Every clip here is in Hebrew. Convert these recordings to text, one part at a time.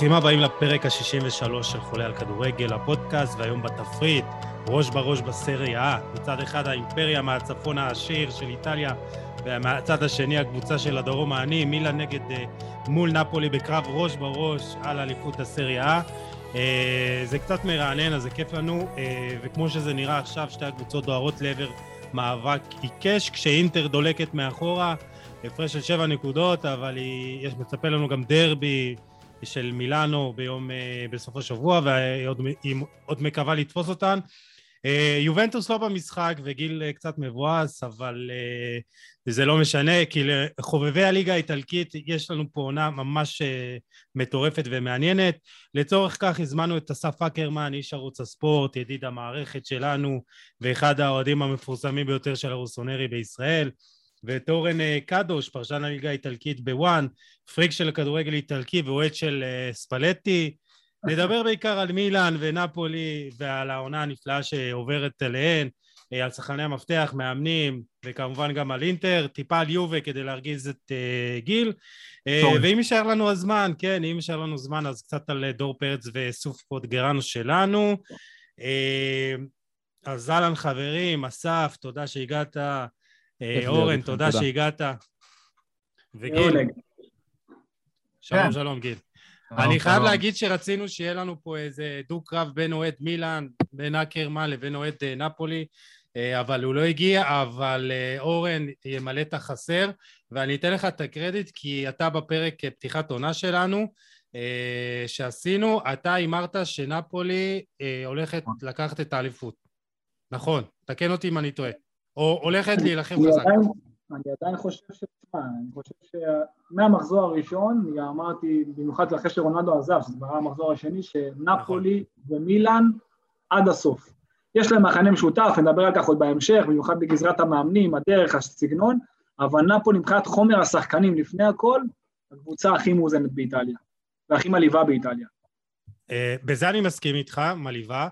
ברוכים הבאים לפרק ה-63 של חולה על כדורגל, הפודקאסט, והיום בתפריט, ראש בראש בסריה מצד אחד האימפריה מהצפון העשיר של איטליה, ומהצד השני הקבוצה של הדרום העני, מילה נגד uh, מול נפולי בקרב ראש בראש על אליפות הסריה Uh, זה קצת מרענן, אז זה כיף לנו, uh, וכמו שזה נראה עכשיו, שתי הקבוצות דוהרות לעבר מאבק עיקש, כשאינטר דולקת מאחורה, הפרש של שבע נקודות, אבל היא, יש מצפה לנו גם דרבי של מילאנו ביום, uh, בסוף השבוע, והיא עוד מקווה לתפוס אותן. Uh, יובנטוס לא במשחק וגיל uh, קצת מבואס, אבל זה לא משנה, כי לחובבי הליגה האיטלקית יש לנו פה עונה ממש מטורפת ומעניינת. לצורך כך הזמנו את אסף אקרמן, איש ערוץ הספורט, ידיד המערכת שלנו, ואחד האוהדים המפורסמים ביותר של הרוסונרי בישראל. ואת אורן קדוש, פרשן הליגה האיטלקית ב ONE, פריק של כדורגל איטלקי ואוהד של ספלטי. נדבר בעיקר על מילאן ונפולי ועל העונה הנפלאה שעוברת עליהן, על שחקני המפתח, מאמנים, וכמובן גם על אינטר, טיפה על יובה כדי להרגיז את uh, גיל. Uh, ואם יישאר לנו הזמן, כן, אם יישאר לנו זמן, אז קצת על דור פרץ וסוף פודגוראנו שלנו. Uh, אז אהלן חברים, אסף, תודה שהגעת. אורן, תודה שהגעת. וגיל. שלום, כן. שלום, גיל. אני חייב להגיד שרצינו שיהיה לנו פה איזה דו-קרב בין אוהד מילאן, בין אקרמן לבין אוהד נפולי, אבל הוא לא הגיע, אבל אורן ימלא את החסר, ואני אתן לך את הקרדיט כי אתה בפרק פתיחת עונה שלנו, שעשינו, אתה הימרת שנפולי הולכת לקחת את האליפות. נכון, תקן אותי אם אני טועה. או הולכת להילחם חזק. אני עדיין חושב ש... אני חושב שמהמחזור הראשון, אמרתי, במיוחד אחרי שרונלדו עזב, שזה ברר המחזור השני, שנפולי ומילאן עד הסוף. יש להם מחנה משותף, נדבר על כך עוד בהמשך, במיוחד בגזרת המאמנים, הדרך, הסגנון, אבל נפולי מבחינת חומר השחקנים לפני הכל, הקבוצה הכי מאוזנת באיטליה, והכי מלאיבה באיטליה. בזה אני מסכים איתך, מלאיבה.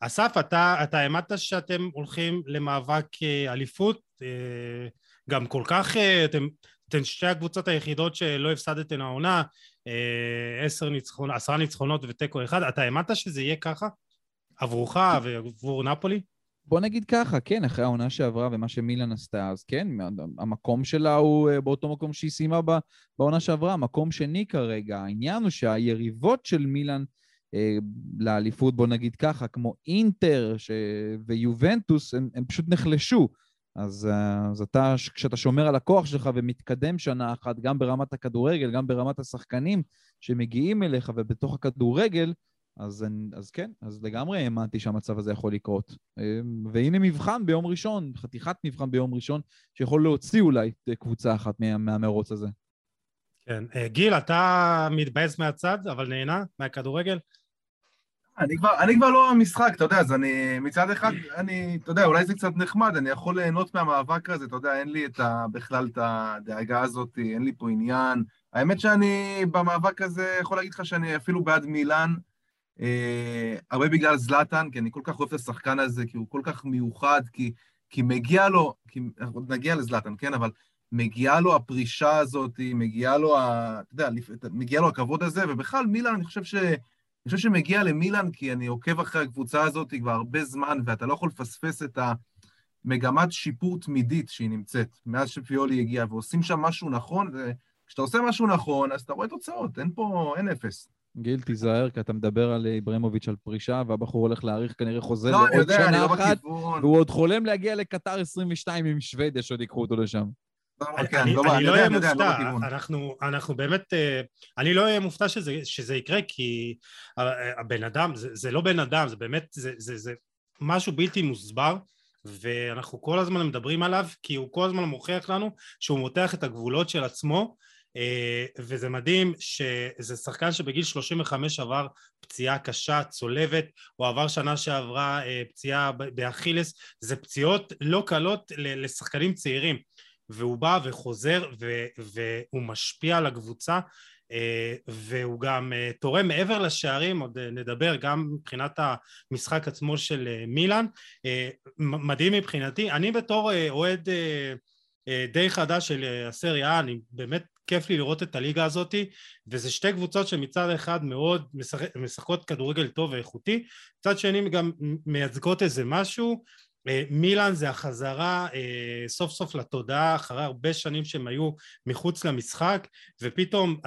אסף, אתה, העמדת שאתם הולכים למאבק אליפות, גם כל כך, אתם, אתם שתי הקבוצות היחידות שלא הפסדתם העונה, עשר ניצחונות, עשרה ניצחונות ותיקו אחד, אתה העמדת שזה יהיה ככה? עבורך ועבור נפולי? בוא נגיד ככה, כן, אחרי העונה שעברה ומה שמילן עשתה, אז כן, המקום שלה הוא באותו מקום שהיא סיימה בעונה שעברה, מקום שני כרגע. העניין הוא שהיריבות של מילן אה, לאליפות, בוא נגיד ככה, כמו אינטר ש... ויובנטוס, הם, הם פשוט נחלשו. אז, אז אתה, כשאתה שומר על הכוח שלך ומתקדם שנה אחת, גם ברמת הכדורגל, גם ברמת השחקנים שמגיעים אליך ובתוך הכדורגל, אז, אז כן, אז לגמרי האמנתי שהמצב הזה יכול לקרות. והנה מבחן ביום ראשון, חתיכת מבחן ביום ראשון, שיכול להוציא אולי קבוצה אחת מה, מהמרוץ הזה. כן. גיל, אתה מתבאס מהצד, אבל נהנה מהכדורגל? אני כבר, אני כבר לא המשחק, אתה יודע, אז אני, מצד אחד, אני, אתה יודע, אולי זה קצת נחמד, אני יכול ליהנות מהמאבק הזה, אתה יודע, אין לי את ה, בכלל את הדאגה הזאת, אין לי פה עניין. האמת שאני במאבק הזה יכול להגיד לך שאני אפילו בעד מילאן, אה, הרבה בגלל זלאטן, כי אני כל כך אוהב את השחקן הזה, כי הוא כל כך מיוחד, כי, כי מגיע לו, כי, עוד נגיע לזלאטן, כן, אבל מגיעה לו הפרישה הזאת, מגיעה לו, ה, אתה יודע, מגיע לו הכבוד הזה, ובכלל מילאן, אני חושב ש... אני חושב שמגיע למילאן, כי אני עוקב אחרי הקבוצה הזאת כבר הרבה זמן, ואתה לא יכול לפספס את המגמת שיפור תמידית שהיא נמצאת, מאז שפיולי הגיע, ועושים שם משהו נכון, וכשאתה עושה משהו נכון, אז אתה רואה תוצאות, אין פה, אין אפס. גיל, תיזהר, כי אתה מדבר על איברמוביץ' על פרישה, והבחור הולך להאריך כנראה חוזה לא, לעוד יודע, שנה לא אחת, בכיוון. והוא עוד חולם להגיע לקטר 22 עם שוודיה, שעוד ייקחו אותו לשם. כן, אני לא- אני אני לא יודע, אהיה לא מופתע. אנחנו באמת, אה, אני לא אהיה מופתע שזה יקרה, כי ה- הבן אדם, זה לא בן אדם, זה באמת, זה משהו בלתי מוסבר, ואנחנו כל הזמן מדברים עליו, כי הוא כל הזמן מוכיח לנו שהוא מותח את הגבולות של עצמו, אה, וזה מדהים שזה שחקן שבגיל 35 עבר פציעה קשה, צולבת, הוא עבר שנה שעברה אה, פציעה באכילס, זה פציעות לא קלות לשחקנים צעירים. והוא בא וחוזר ו, והוא משפיע על הקבוצה אה, והוא גם אה, תורם. מעבר לשערים, עוד אה, נדבר גם מבחינת המשחק עצמו של מילאן, מדהים מבחינתי, אני בתור אוהד די חדש של הסריה, אני באמת כיף לי לראות את הליגה הזאת, וזה שתי קבוצות שמצד אחד מאוד משחקות כדורגל טוב ואיכותי, מצד שני גם מייצגות איזה משהו, מילאן זה החזרה אה, סוף סוף לתודעה אחרי הרבה שנים שהם היו מחוץ למשחק ופתאום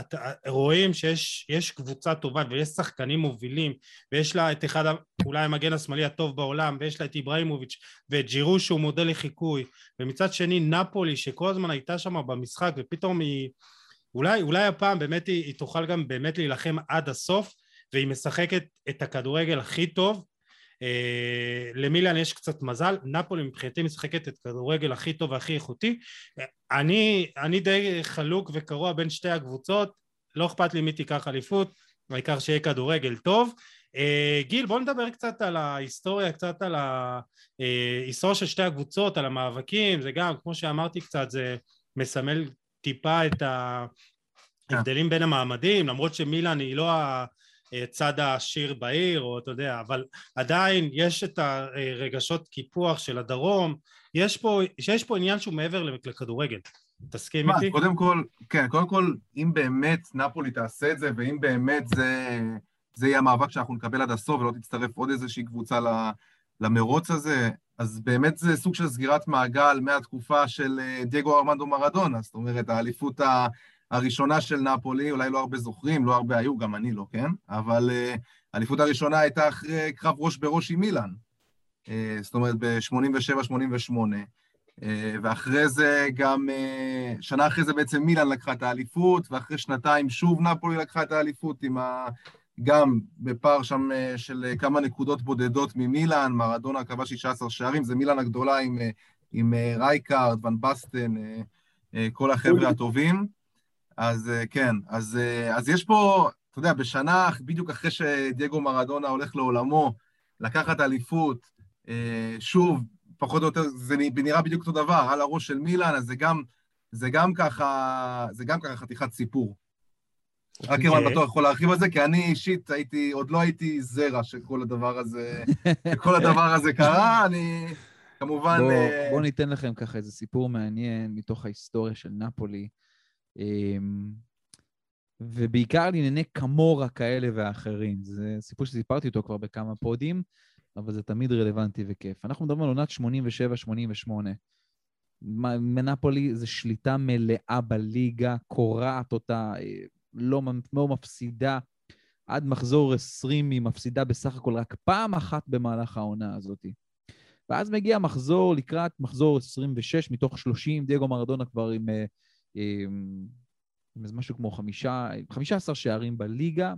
רואים שיש קבוצה טובה ויש שחקנים מובילים ויש לה את אחד אולי המגן השמאלי הטוב בעולם ויש לה את איבראימוביץ' ואת ג'ירו שהוא מודל לחיקוי ומצד שני נפולי שכל הזמן הייתה שם במשחק ופתאום היא אולי, אולי הפעם באמת היא, היא תוכל גם באמת להילחם עד הסוף והיא משחקת את הכדורגל הכי טוב אה, למילן יש קצת מזל, נפולי מבחינתי משחקת את כדורגל הכי טוב והכי איכותי. אני, אני די חלוק וקרוע בין שתי הקבוצות, לא אכפת לי מי תיקח אליפות, העיקר שיהיה כדורגל טוב. אה, גיל, בוא נדבר קצת על ההיסטוריה, קצת על ההיסטוריה של שתי הקבוצות, על המאבקים, זה גם, כמו שאמרתי קצת, זה מסמל טיפה את ההבדלים בין המעמדים, למרות שמילן היא לא הצד העשיר בעיר, או אתה יודע, אבל עדיין יש את הרגשות קיפוח של הדרום, יש פה, יש פה עניין שהוא מעבר לכדורגל. תסכים איתי? קודם כל, כן, קודם כל, אם באמת נפולי תעשה את זה, ואם באמת זה, זה יהיה המאבק שאנחנו נקבל עד הסוף ולא תצטרף עוד איזושהי קבוצה למרוץ הזה, אז באמת זה סוג של סגירת מעגל מהתקופה של אה, דייגו ארמנדו מרדונה, זאת אומרת, האליפות ה... הראשונה של נפולי, אולי לא הרבה זוכרים, לא הרבה היו, גם אני לא, כן? אבל אה, האליפות uh, הראשונה הייתה אחרי קרב ראש בראש עם מילאן. Uh, זאת אומרת, ב-87-88. Uh, ואחרי זה גם, uh, שנה אחרי זה בעצם מילאן לקחה את האליפות, ואחרי שנתיים שוב נפולי לקחה את האליפות עם ה... גם בפער שם uh, של כמה נקודות בודדות ממילאן, מרדונה קבע 16 שערים, זה מילאן הגדולה עם, uh, עם uh, רייקארד, ואן באסטן, uh, uh, כל החבר'ה הטובים. אז אה, כן, אז, אה, אז יש פה, אתה יודע, בשנה, בדיוק אחרי שדייגו מרדונה הולך לעולמו, לקחת אליפות, אה, שוב, פחות או יותר, זה נראה בדיוק אותו דבר, על הראש של מילאן, אז זה גם, זה גם ככה, זה גם ככה חתיכת סיפור. רק אם אני בטוח יכול להרחיב על זה, כי אני אישית הייתי, עוד לא הייתי זרע שכל הדבר הזה, שכל הדבר הזה קרה, אני כמובן... בואו בוא ניתן לכם ככה איזה סיפור מעניין מתוך ההיסטוריה של נפולי. אמ, ובעיקר לענייני קמורה כאלה ואחרים. זה סיפור שסיפרתי אותו כבר בכמה פודים, אבל זה תמיד רלוונטי וכיף. אנחנו מדברים על עונת 87-88. מנפולי זה שליטה מלאה בליגה, קורעת אותה, אה, לא, לא מפסידה. עד מחזור 20 היא מפסידה בסך הכל רק פעם אחת במהלך העונה הזאת. ואז מגיע מחזור לקראת מחזור 26 מתוך 30, דייגו מרדונה כבר עם איזה משהו כמו חמישה, חמישה עשר שערים בליגה.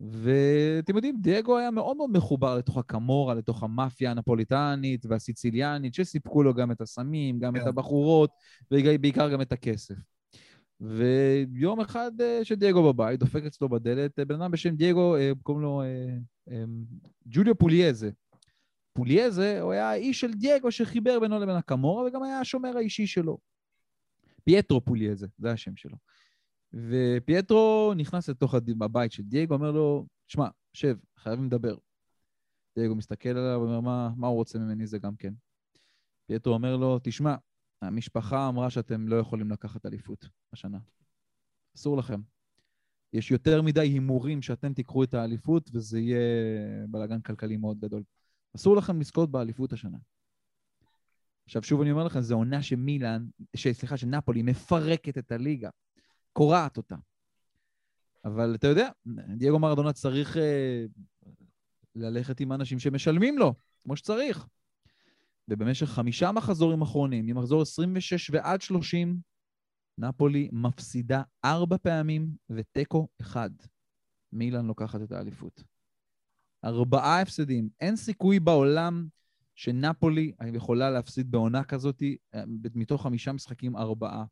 ואתם יודעים, דייגו היה מאוד מאוד מחובר לתוך הקמורה, לתוך המאפיה הנפוליטנית והסיציליאנית, שסיפקו לו גם את הסמים, גם yeah. את כן. הבחורות, ובעיקר גם את הכסף. ויום אחד אה, שדייגו בבית, דופק אצלו בדלת, אה, בן אדם בשם דייגו, אה, קוראים לו ג'וליו פוליאזה. פוליאזה, הוא היה האיש של דייגו שחיבר בינו לבין הקמורה, וגם היה השומר האישי שלו. פייטרו פוליאזה, זה השם שלו. ופייטרו נכנס לתוך הבית של דייגו, אומר לו, שמע, שב, חייבים לדבר. דייגו מסתכל עליו ואומר, מה, מה הוא רוצה ממני זה גם כן. פייטרו אומר לו, תשמע, המשפחה אמרה שאתם לא יכולים לקחת אליפות השנה. אסור לכם. יש יותר מדי הימורים שאתם תיקחו את האליפות וזה יהיה בלאגן כלכלי מאוד גדול. אסור לכם לזכות באליפות השנה. עכשיו, שוב אני אומר לכם, זו עונה שמילאן, סליחה, שנפולי מפרקת את הליגה, קורעת אותה. אבל אתה יודע, דייגו מרדונה צריך אה, ללכת עם אנשים שמשלמים לו, כמו שצריך. ובמשך חמישה מחזורים אחרונים, ממחזור 26 ועד 30, נפולי מפסידה ארבע פעמים ותיקו אחד. מילאן לוקחת את האליפות. ארבעה הפסדים. אין סיכוי בעולם שנפולי יכולה להפסיד בעונה כזאת, אה, מתוך חמישה משחקים ארבעה.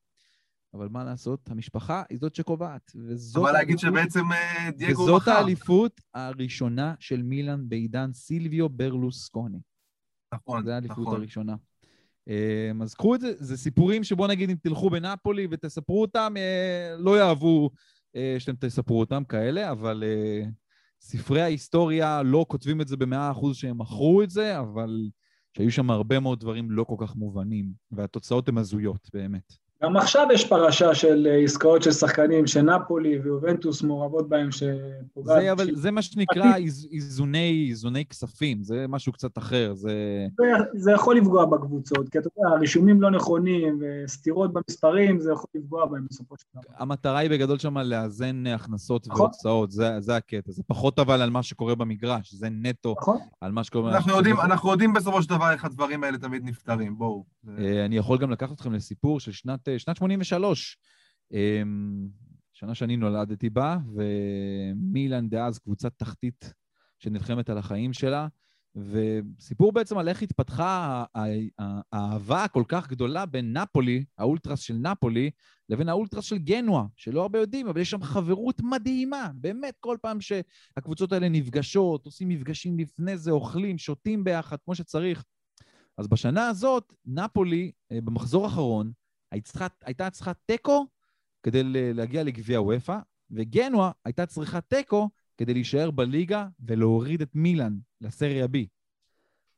אבל מה לעשות, המשפחה היא זאת שקובעת. וזאת אבל להגיד שבעצם אה, דייגו וזאת מחר. האליפות הראשונה של מילאן בעידן סילביו ברלוסקוני. נכון, זו האליפות נכון. הראשונה. אה, אז קחו את זה, זה סיפורים שבוא נגיד אם תלכו בנפולי ותספרו אותם, לא יאהבו שאתם תספרו אותם כאלה, אבל ספרי ההיסטוריה לא כותבים את זה במאה אחוז שהם מכרו את זה, אבל שהיו שם הרבה מאוד דברים לא כל כך מובנים, והתוצאות הן הזויות, באמת. גם עכשיו יש פרשה של אה, עסקאות של שחקנים שנפולי ויובנטוס מעורבות בהם שפוגעת... זה, אבל זה מה שנקרא איז, איזוני, איזוני כספים, זה משהו קצת אחר, זה... זה... זה יכול לפגוע בקבוצות, כי אתה יודע, הרישומים לא נכונים וסתירות במספרים, זה יכול לפגוע בהם בסופו של דבר. המטרה היא בגדול שם לאזן הכנסות נכון. והוצאות, זה, זה הקטע. זה פחות אבל על מה שקורה במגרש, זה נטו נכון. על מה שקורה... אנחנו יודעים, אנחנו יודעים בסופו של דבר איך הדברים האלה תמיד נפתרים, בואו. אה, אני יכול גם לקחת אתכם לסיפור של שנת שנת 83, אמ, שנה שאני נולדתי בה, ומילן דאז קבוצת תחתית שנלחמת על החיים שלה, וסיפור בעצם על איך התפתחה האהבה הכל כך גדולה בין נפולי, האולטרס של נפולי, לבין האולטרס של גנואה, שלא הרבה יודעים, אבל יש שם חברות מדהימה. באמת, כל פעם שהקבוצות האלה נפגשות, עושים מפגשים לפני זה, אוכלים, שותים ביחד, כמו שצריך. אז בשנה הזאת, נפולי, אה, במחזור האחרון, הייתה צריכה תיקו כדי להגיע לגביע וופא, וגנואה הייתה צריכה תיקו כדי להישאר בליגה ולהוריד את מילאן לסריה B.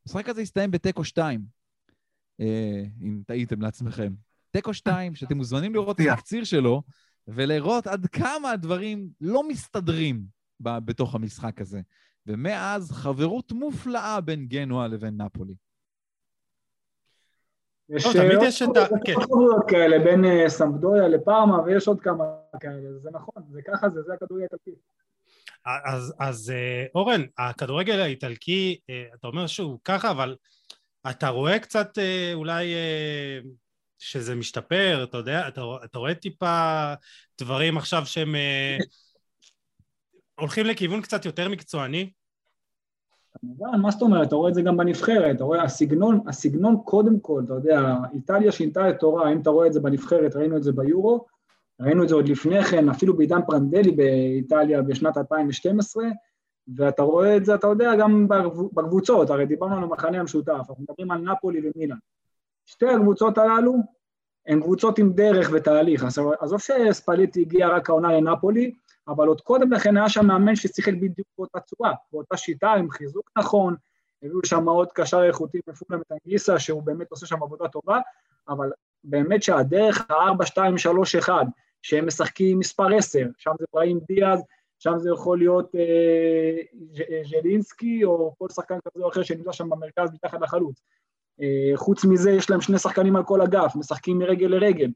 המשחק הזה הסתיים בתיקו 2, אה, אם טעיתם לעצמכם. תיקו 2, שאתם מוזמנים לראות את הקציר שלו, ולראות עד כמה הדברים לא מסתדרים בתוך המשחק הזה. ומאז חברות מופלאה בין גנואה לבין נפולי. יש לא, ה... כן. כאלה בין אה, סמפדוריה לפארמה, ויש עוד כמה כאלה, זה נכון, זה ככה זה, זה הכדורגל האיטלקי. אז, אז אה, אורן, הכדורגל האיטלקי, אה, אתה אומר שהוא ככה, אבל אתה רואה קצת אולי שזה משתפר, אתה יודע, אתה, אתה רואה טיפה דברים עכשיו שהם הולכים לכיוון קצת יותר מקצועני? כמובן, מה זאת אומרת? אתה רואה את זה גם בנבחרת, אתה רואה, הסגנון, הסגנון קודם כל, אתה יודע, איטליה שינתה את תורה, אם אתה רואה את זה בנבחרת, ראינו את זה ביורו, ראינו את זה עוד לפני כן, אפילו בעידן פרנדלי באיטליה בשנת 2012, ואתה רואה את זה, אתה יודע, גם בקבוצות, הרי דיברנו על המחנה המשותף, אנחנו מדברים על נפולי ומילאן. שתי הקבוצות הללו הן קבוצות עם דרך ותהליך, עזוב שספליטי הגיע רק העונה לנפולי, אבל עוד קודם לכן היה שם מאמן ששיחק בדיוק באותה צורה, באותה שיטה, עם חיזוק נכון, הביאו שם עוד קשר איכותי מפולם את אנגיסה, שהוא באמת עושה שם עבודה טובה, אבל באמת שהדרך ה-4, 2, 3, 1, שהם משחקים מספר 10, שם זה בראים דיאז, שם זה יכול להיות אה, ז'לינסקי, או כל שחקן כזה או אחר שנמצא שם במרכז מתחת לחלוץ. אה, חוץ מזה, יש להם שני שחקנים על כל אגף, משחקים מרגל לרגל.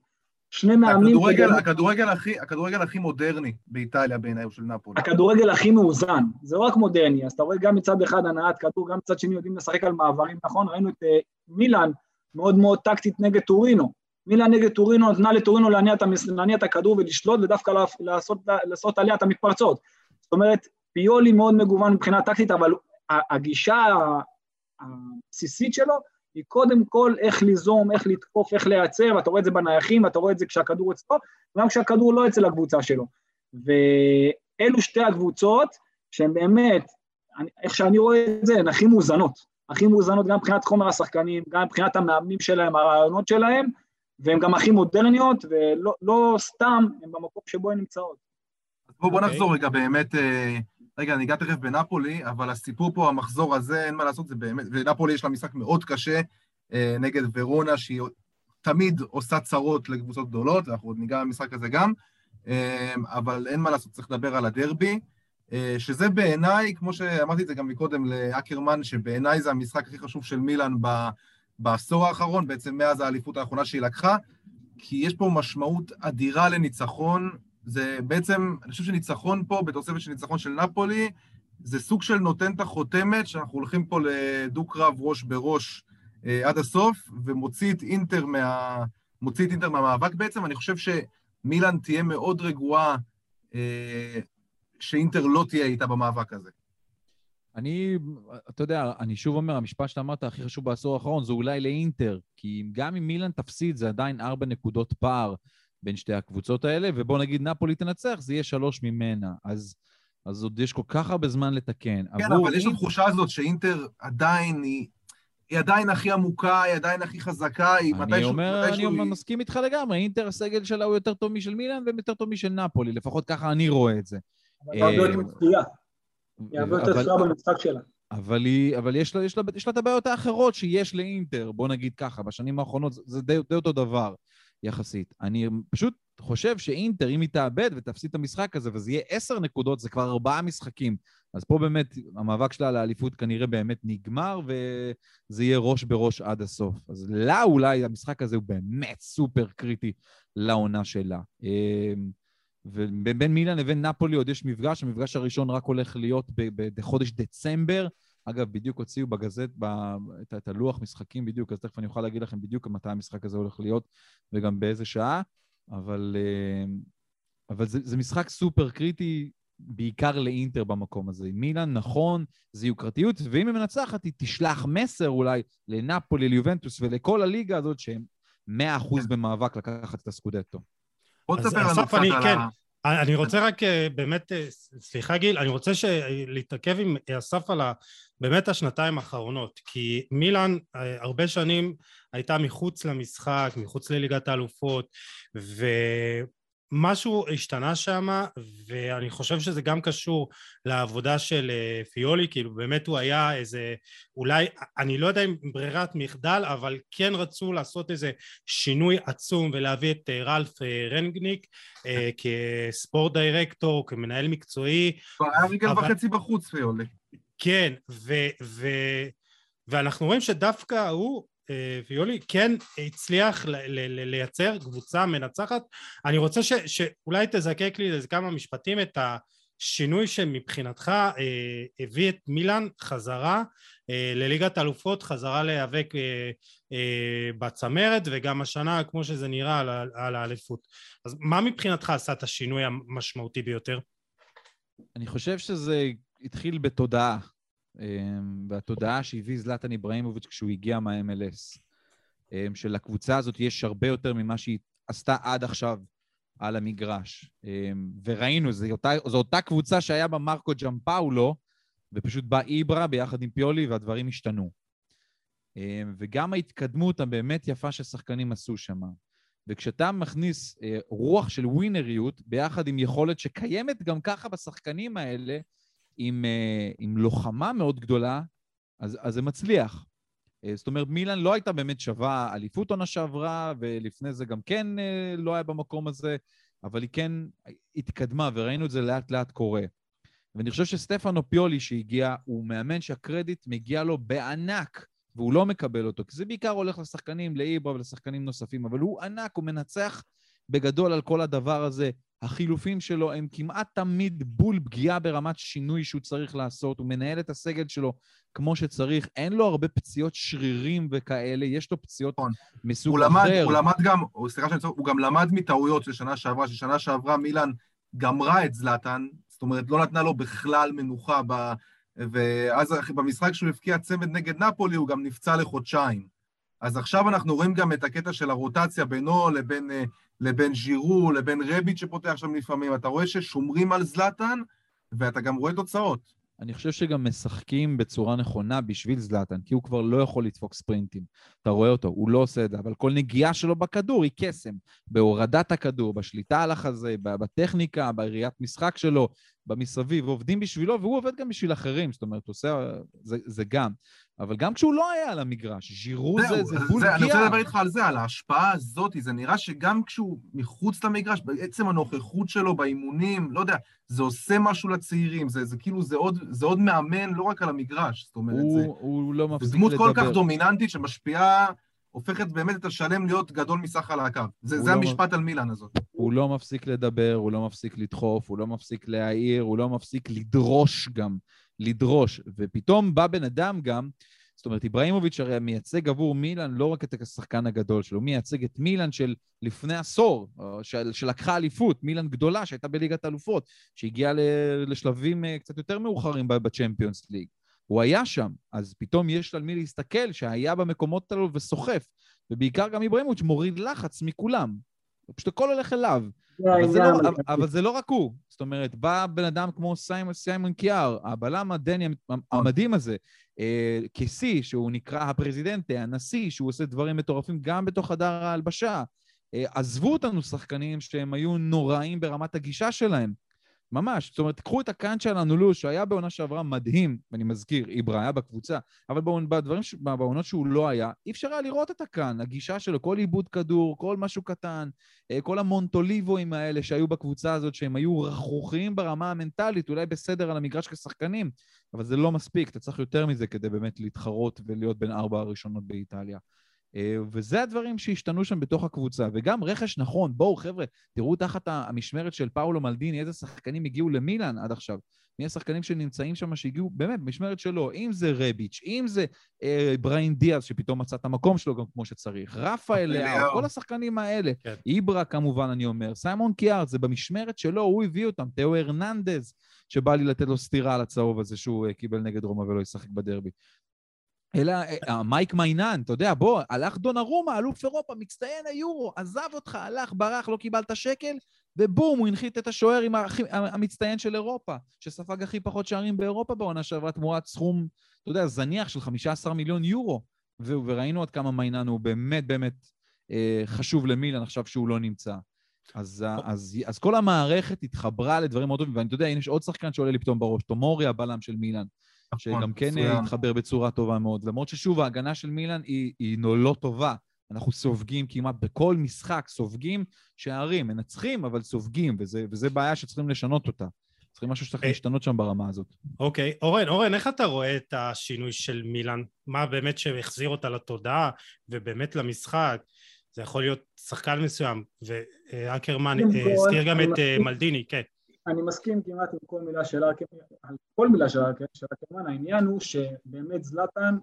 שני מאמנים... הכדורגל, הכדורגל, הכי, הכדורגל הכי מודרני באיטליה בעיניי הוא של נפולי. הכדורגל הכי מאוזן, זה לא רק מודרני, אז אתה רואה גם מצד אחד הנעת כדור, גם מצד שני יודעים לשחק על מעברים, נכון? ראינו את uh, מילאן מאוד מאוד טקטית נגד טורינו. מילאן נגד טורינו נתנה לטורינו להניע את, המס... להניע את הכדור ולשלוט ודווקא לעשות, לעשות עליה את המתפרצות. זאת אומרת, פיולי מאוד מגוון מבחינה טקטית, אבל הגישה הבסיסית שלו היא קודם כל איך ליזום, איך לתקוף, איך לייצר, ואתה רואה את זה בנייחים, ואתה רואה את זה כשהכדור אצלו, גם כשהכדור לא אצל הקבוצה שלו. ואלו שתי הקבוצות שהן באמת, אני, איך שאני רואה את זה, הן הכי מאוזנות. הכי מאוזנות גם מבחינת חומר השחקנים, גם מבחינת המאמנים שלהם, הרעיונות שלהם, והן גם הכי מודרניות, ולא לא סתם הן במקום שבו הן נמצאות. בואו בוא okay. אוקיי. נחזור רגע באמת... רגע, אני אגע תכף בנפולי, אבל הסיפור פה, המחזור הזה, אין מה לעשות, זה באמת, ונפולי יש לה משחק מאוד קשה אה, נגד ורונה, שהיא תמיד עושה צרות לקבוצות גדולות, אנחנו עוד ניגע במשחק הזה גם, אה, אבל אין מה לעשות, צריך לדבר על הדרבי, אה, שזה בעיניי, כמו שאמרתי את זה גם מקודם לאקרמן, שבעיניי זה המשחק הכי חשוב של מילאן ב, בעשור האחרון, בעצם מאז האליפות האחרונה שהיא לקחה, כי יש פה משמעות אדירה לניצחון, זה בעצם, אני חושב שניצחון פה, בתוספת של ניצחון של נפולי, זה סוג של נותן את החותמת, שאנחנו הולכים פה לדו-קרב ראש בראש אה, עד הסוף, ומוציא את אינטר מה... מוציא את אינטר מהמאבק בעצם. אני חושב שמילאן תהיה מאוד רגועה אה, שאינטר לא תהיה איתה במאבק הזה. אני, אתה יודע, אני שוב אומר, המשפט שאתה אמרת הכי חשוב בעשור האחרון זה אולי לאינטר, כי גם אם מילאן תפסיד זה עדיין ארבע נקודות פער. בין שתי הקבוצות האלה, ובוא נגיד נפולי תנצח, זה יהיה שלוש ממנה. אז, אז עוד יש כל כך הרבה זמן לתקן. כן, אבל יש התחושה הזאת שאינטר עדיין היא... היא עדיין הכי עמוקה, היא עדיין הכי חזקה, היא מתישהו... אני אומר, אני אומר, היא... מסכים איתך לגמרי, אינטר הסגל שלה הוא יותר טוב משל מילאן ויותר טוב משל נפולי, לפחות ככה אני רואה את זה. אבל היא הרבה יותר צפויה. היא הרבה יותר צפויה במשחק שלה. אבל, היא, אבל יש, לה, יש, לה, יש לה את הבעיות האחרות שיש לאינטר, בוא נגיד ככה, בשנים האחרונות זה, זה די, די אותו דבר יחסית. אני פשוט חושב שאינטר, אם היא תאבד ותפסיד את המשחק הזה, וזה יהיה עשר נקודות, זה כבר ארבעה משחקים. אז פה באמת, המאבק שלה לאליפות כנראה באמת נגמר, וזה יהיה ראש בראש עד הסוף. אז לה אולי המשחק הזה הוא באמת סופר קריטי לעונה שלה. אמ, ובין מילאן לבין נפולי עוד יש מפגש, המפגש הראשון רק הולך להיות בחודש דצמבר. אגב, בדיוק הוציאו בגזט ב, את, את הלוח משחקים בדיוק, אז תכף אני אוכל להגיד לכם בדיוק מתי המשחק הזה הולך להיות וגם באיזה שעה, אבל, אמ, אבל זה, זה משחק סופר קריטי, בעיקר לאינטר במקום הזה. מילאן, נכון, זה יוקרתיות, ואם היא מנצחת, היא תשלח מסר אולי לנפולי, ליובנטוס ולכל הליגה הזאת, שהם 100% במאבק לקחת את הסקודטו. בוא תספר לנו קצת על כן. ה... אני רוצה רק אה, באמת, אה, סליחה גיל, אני רוצה להתעכב עם אסף על באמת השנתיים האחרונות, כי מילאן אה, הרבה שנים הייתה מחוץ למשחק, מחוץ לליגת האלופות, ו... משהו השתנה שם, ואני חושב שזה גם קשור לעבודה של אה, פיולי, כאילו באמת הוא היה איזה, אולי, אני לא יודע אם ברירת מחדל, אבל כן רצו לעשות איזה שינוי עצום ולהביא את אה, רלף אה, רנגניק כספורט דירקטור, כמנהל מקצועי. כבר היה רגל אבל... וחצי בחוץ פיולי. כן, ו... ו... ואנחנו רואים שדווקא הוא ויולי כן הצליח לייצר קבוצה מנצחת. אני רוצה ש, שאולי תזקק לי איזה כמה משפטים את השינוי שמבחינתך אה, הביא את מילאן חזרה אה, לליגת אלופות, חזרה להיאבק אה, בצמרת וגם השנה כמו שזה נראה על האליפות. אז מה מבחינתך עשה את השינוי המשמעותי ביותר? אני חושב שזה התחיל בתודעה. והתודעה שהביא זלטן איבראימוביץ' כשהוא הגיע מה-MLS. שלקבוצה הזאת יש הרבה יותר ממה שהיא עשתה עד עכשיו על המגרש. וראינו, זו אותה, זו אותה קבוצה שהיה בה מרקו ג'מפאולו, ופשוט בא איברה ביחד עם פיולי והדברים השתנו. וגם ההתקדמות הבאמת יפה ששחקנים עשו שם. וכשאתה מכניס אה, רוח של ווינריות ביחד עם יכולת שקיימת גם ככה בשחקנים האלה, עם, אה, עם לוחמה מאוד גדולה, אז, אז זה מצליח. אה, זאת אומרת, מילאן לא הייתה באמת שווה אליפות עונה שעברה, ולפני זה גם כן אה, לא היה במקום הזה, אבל היא כן התקדמה, וראינו את זה לאט לאט קורה. ואני חושב שסטפנו פיולי שהגיע, הוא מאמן שהקרדיט מגיע לו בענק, והוא לא מקבל אותו, כי זה בעיקר הולך לשחקנים, לאיברה ולשחקנים נוספים, אבל הוא ענק, הוא מנצח בגדול על כל הדבר הזה. החילופים שלו הם כמעט תמיד בול פגיעה ברמת שינוי שהוא צריך לעשות, הוא מנהל את הסגל שלו כמו שצריך, אין לו הרבה פציעות שרירים וכאלה, יש לו פציעות נכון. מסוג הוא למד, אחר. הוא למד גם, סליחה שאני צוחק, הוא גם למד מטעויות של שנה שעברה, ששנה שעברה מילאן גמרה את זלאטן, זאת אומרת, לא נתנה לו בכלל מנוחה, ב... ואז במשחק שהוא הבקיע צמד נגד נפולי, הוא גם נפצע לחודשיים. אז עכשיו אנחנו רואים גם את הקטע של הרוטציה בינו לבין, אה, לבין ז'ירו, לבין רביט שפותח שם לפעמים. אתה רואה ששומרים על זלאטן, ואתה גם רואה תוצאות. אני חושב שגם משחקים בצורה נכונה בשביל זלאטן, כי הוא כבר לא יכול לדפוק ספרינטים. אתה רואה אותו, הוא לא עושה את זה, אבל כל נגיעה שלו בכדור היא קסם. בהורדת הכדור, בשליטה על החזה, בטכניקה, בראיית משחק שלו, במסביב, עובדים בשבילו, והוא עובד גם בשביל אחרים, זאת אומרת, עושה... זה, זה גם. אבל גם כשהוא לא היה על המגרש, ז'ירו זה, זה בול פגיעה. אני רוצה לדבר איתך על זה, על ההשפעה הזאת, זה נראה שגם כשהוא מחוץ למגרש, בעצם הנוכחות שלו באימונים, לא יודע, זה עושה משהו לצעירים, זה, זה כאילו, זה עוד, זה עוד מאמן לא רק על המגרש, זאת אומרת, הוא, זה... הוא לא מפסיק לדבר. זה דמות כל כך דומיננטית שמשפיעה... הופכת באמת את השלם להיות גדול מסך על הקו. זה, זה לא המשפט מפ... על מילן הזאת. הוא לא מפסיק לדבר, הוא לא מפסיק לדחוף, הוא לא מפסיק להעיר, הוא לא מפסיק לדרוש גם, לדרוש. ופתאום בא בן אדם גם, זאת אומרת, איבראימוביץ' הרי מייצג עבור מילן לא רק את השחקן הגדול שלו, הוא מייצג את מילן של לפני עשור, של, שלקחה אליפות, מילן גדולה שהייתה בליגת אלופות, שהגיעה לשלבים אה, קצת יותר מאוחרים בצ'מפיונס ליג. הוא היה שם, אז פתאום יש על מי להסתכל שהיה במקומות האלו וסוחף. ובעיקר גם איבראימוביץ' מוריד לחץ מכולם. פשוט הכל הולך אליו. אבל זה, לא, אבל זה לא רק הוא. זאת אומרת, בא בן אדם כמו סיימון, סיימון קיאר, הבלם הדני המדהים הזה, אה, כסי, שהוא נקרא הפרזידנטה, הנשיא, שהוא עושה דברים מטורפים גם בתוך חדר ההלבשה. אה, עזבו אותנו שחקנים שהם היו נוראים ברמת הגישה שלהם. ממש. זאת אומרת, קחו את הקאנט שלנו, לו, שהיה בעונה שעברה מדהים, ואני מזכיר, איברה היה בקבוצה, אבל בדברים, בעונות שהוא לא היה, אי אפשר היה לראות את הקאנט, הגישה שלו, כל עיבוד כדור, כל משהו קטן, אה, כל המונטוליבואים האלה שהיו בקבוצה הזאת, שהם היו רכרוכיים ברמה המנטלית, אולי בסדר על המגרש כשחקנים, אבל זה לא מספיק, אתה צריך יותר מזה כדי באמת להתחרות ולהיות בין ארבע הראשונות באיטליה. אה, וזה הדברים שהשתנו שם בתוך הקבוצה. וגם רכש נכון, בואו חבר'ה, תראו תחת המשמרת של פאולו מלדיני, איזה שחקנים הגיעו למילאן עד עכשיו. מי השחקנים שנמצאים שם שהגיעו, באמת, במשמרת שלו, אם זה רביץ', אם זה אה, בריין דיאז, שפתאום מצא את המקום שלו גם כמו שצריך, רפאל לאו, כל השחקנים האלה, כן. איברה כמובן, אני אומר, סיימון קיארט, זה במשמרת שלו, הוא הביא אותם, תאו הרננדז, שבא לי לתת לו סטירה על הצהוב הזה שהוא אה, קיבל נגד רומא ולא ישחק בדרבי. אלא אה, מייק מיינן, אתה יודע, בוא, הלך דונרומה, אלוף אירופה, מצטיין היורו, עזב אותך, הלך, ברח, לא קיבלת שקל, ובום, הוא הנחית את השוער עם המצטיין של אירופה, שספג הכי פחות שערים באירופה בעונה שעברה תמורת סכום, אתה יודע, זניח של 15 מיליון יורו. וראינו עד כמה מיינן הוא באמת באמת אה, חשוב למילן עכשיו שהוא לא נמצא. אז, אז, אז כל המערכת התחברה לדברים מאוד טובים, ואני יודע, יש עוד שחקן שעולה לי פתאום בראש, תומורי הבלם של מילן. נכון, שגם כן התחבר בצורה טובה מאוד. למרות ששוב, ההגנה של מילאן היא, היא לא טובה. אנחנו סופגים כמעט בכל משחק, סופגים שערים, מנצחים, אבל סופגים, וזה, וזה בעיה שצריכים לשנות אותה. צריכים משהו שצריך אה, להשתנות שם ברמה הזאת. אוקיי. אורן, אורן, איך אתה רואה את השינוי של מילאן? מה באמת שהחזיר אותה לתודעה ובאמת למשחק? זה יכול להיות שחקן מסוים, ואקרמן אה, הזכיר גם את אה, מלדיני, כן. אני מסכים כמעט עם כל מילה של ארקמן, על כל מילה של ארקמן, העניין הוא שבאמת זלאטן,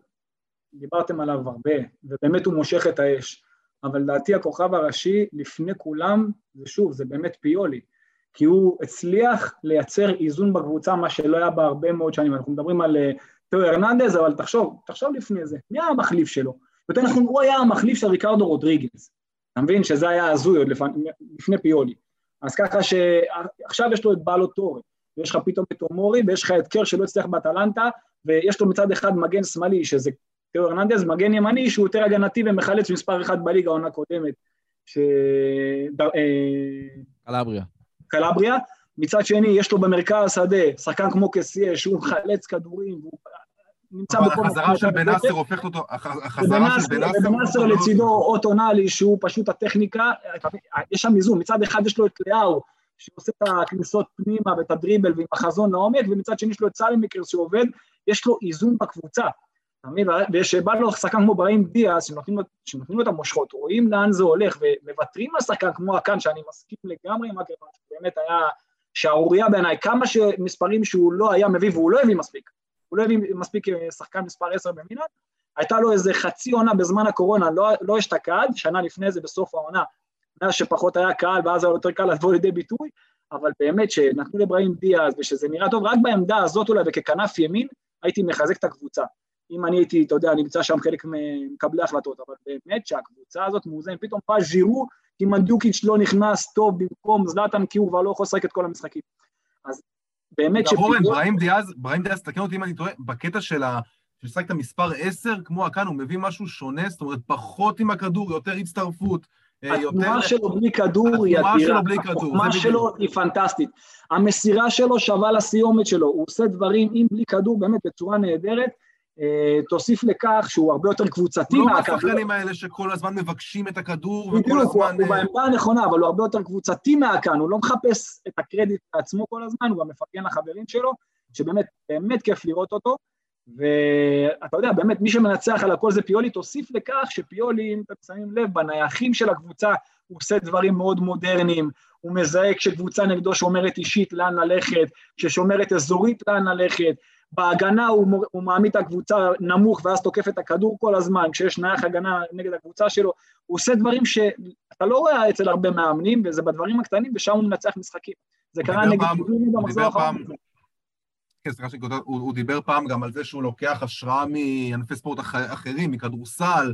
דיברתם עליו הרבה, ובאמת הוא מושך את האש, אבל לדעתי הכוכב הראשי לפני כולם, זה שוב, זה באמת פיולי, כי הוא הצליח לייצר איזון בקבוצה, מה שלא היה בה הרבה מאוד שנים, אנחנו מדברים על אה, תאו הרננדז, אבל תחשוב, תחשוב לפני זה, מי היה המחליף שלו? יותר נכון, הוא היה המחליף של ריקרדו רודריגז, אתה מבין שזה היה הזוי עוד לפני פיולי. אז ככה שעכשיו יש לו את בעלו טורי, ויש לך פתאום את אומורי, ויש לך את קר שלא הצליח באטלנטה, ויש לו מצד אחד מגן שמאלי, שזה תיאו הרננדז, מגן ימני שהוא יותר הגנתי ומחלץ מספר אחד בליגה העונה הקודמת, ש... אה, קלבריה. קלבריה. מצד שני, יש לו במרכז השדה שחקן כמו קסיה, שהוא מחלץ כדורים, והוא נמצא בכל. החזרה של בנאסר הופכת אותו, החזרה של בנאסר... ובנאסר לצידו או טונאלי, שהוא פשוט הטכניקה, יש שם איזון, מצד אחד יש לו את לאאו, שעושה את הכניסות פנימה ואת הדריבל ועם החזון לעומק, ומצד שני יש לו את סלמאקרס שעובד, יש לו איזון בקבוצה. אתה מבין? ושבא לו שחקן כמו בראהים דיאס, שנותנים, לו את המושכות, רואים לאן זה הולך, ומוותרים על שחקן כמו האקאן, שאני מסכים לגמרי עם אקרמן, שבאמת היה שערורייה בעיניי, כמה מספרים שהוא לא היה מביא, והוא לא הביא מספיק. הוא לא הביא מספיק אה, שחקן מספר 10 במילאן, הייתה לו איזה חצי עונה בזמן הקורונה, לא, לא אשתקד, שנה לפני זה בסוף העונה, מאז שפחות היה קהל ואז היה יותר קל לבוא לידי ביטוי, אבל באמת שנתנו לבראים דיאז ושזה נראה טוב, רק בעמדה הזאת אולי וככנף ימין, הייתי מחזק את הקבוצה. אם אני הייתי, אתה יודע, נמצא שם חלק ממקבלי החלטות, אבל באמת שהקבוצה הזאת מאוזנת, פתאום בא ז'ירו, כי מנדוקיץ' לא נכנס טוב במקום זלאטן, כי הוא כבר לא יכול לשחק את כל המשחקים. אז באמת שפיגוע... אורן, בראים דיאז, בראים דיאז, תקן אותי אם אני טועה, בקטע של ה... ששחקת מספר 10, כמו הכאן, הוא מביא משהו שונה, זאת אומרת, פחות עם הכדור, יותר הצטרפות. אה, התנועה שלו בלי כדור היא אדירה, התנועה שלו היא פנטסטית. המסירה שלו שווה לסיומת שלו, הוא עושה דברים עם בלי כדור באמת בצורה נהדרת. אה, תוסיף לכך שהוא הרבה יותר קבוצתי מהכדור. לא מהשחקנים האלה שכל הזמן מבקשים את הכדור וכל הזמן... הוא בעמדה הנכונה, אבל הוא הרבה יותר קבוצתי מהכאן, הוא לא מחפש את הקרדיט לעצמו כל הזמן, הוא גם מפרגן לחברים שלו, שבאמת, באמת כיף לראות אותו, ואתה יודע, באמת, מי שמנצח על הכל זה פיולי, תוסיף לכך שפיולי, אם אתם שמים לב, בנייחים של הקבוצה, הוא עושה דברים מאוד מודרניים, הוא מזהה כשקבוצה נגדו שומרת אישית לאן ללכת, כששומרת אזורית לאן ללכת, בהגנה הוא, הוא מעמיד את הקבוצה נמוך ואז תוקף את הכדור כל הזמן, כשיש נייח הגנה נגד הקבוצה שלו, הוא עושה דברים שאתה לא רואה אצל הרבה מאמנים, וזה בדברים הקטנים, ושם הוא מנצח משחקים. זה קרה נגד פיגורים במחזור האחרון. כן, סליחה שאני כותב, הוא דיבר פעם גם על זה שהוא לוקח השראה מענפי ספורט אחרים, מכדורסל,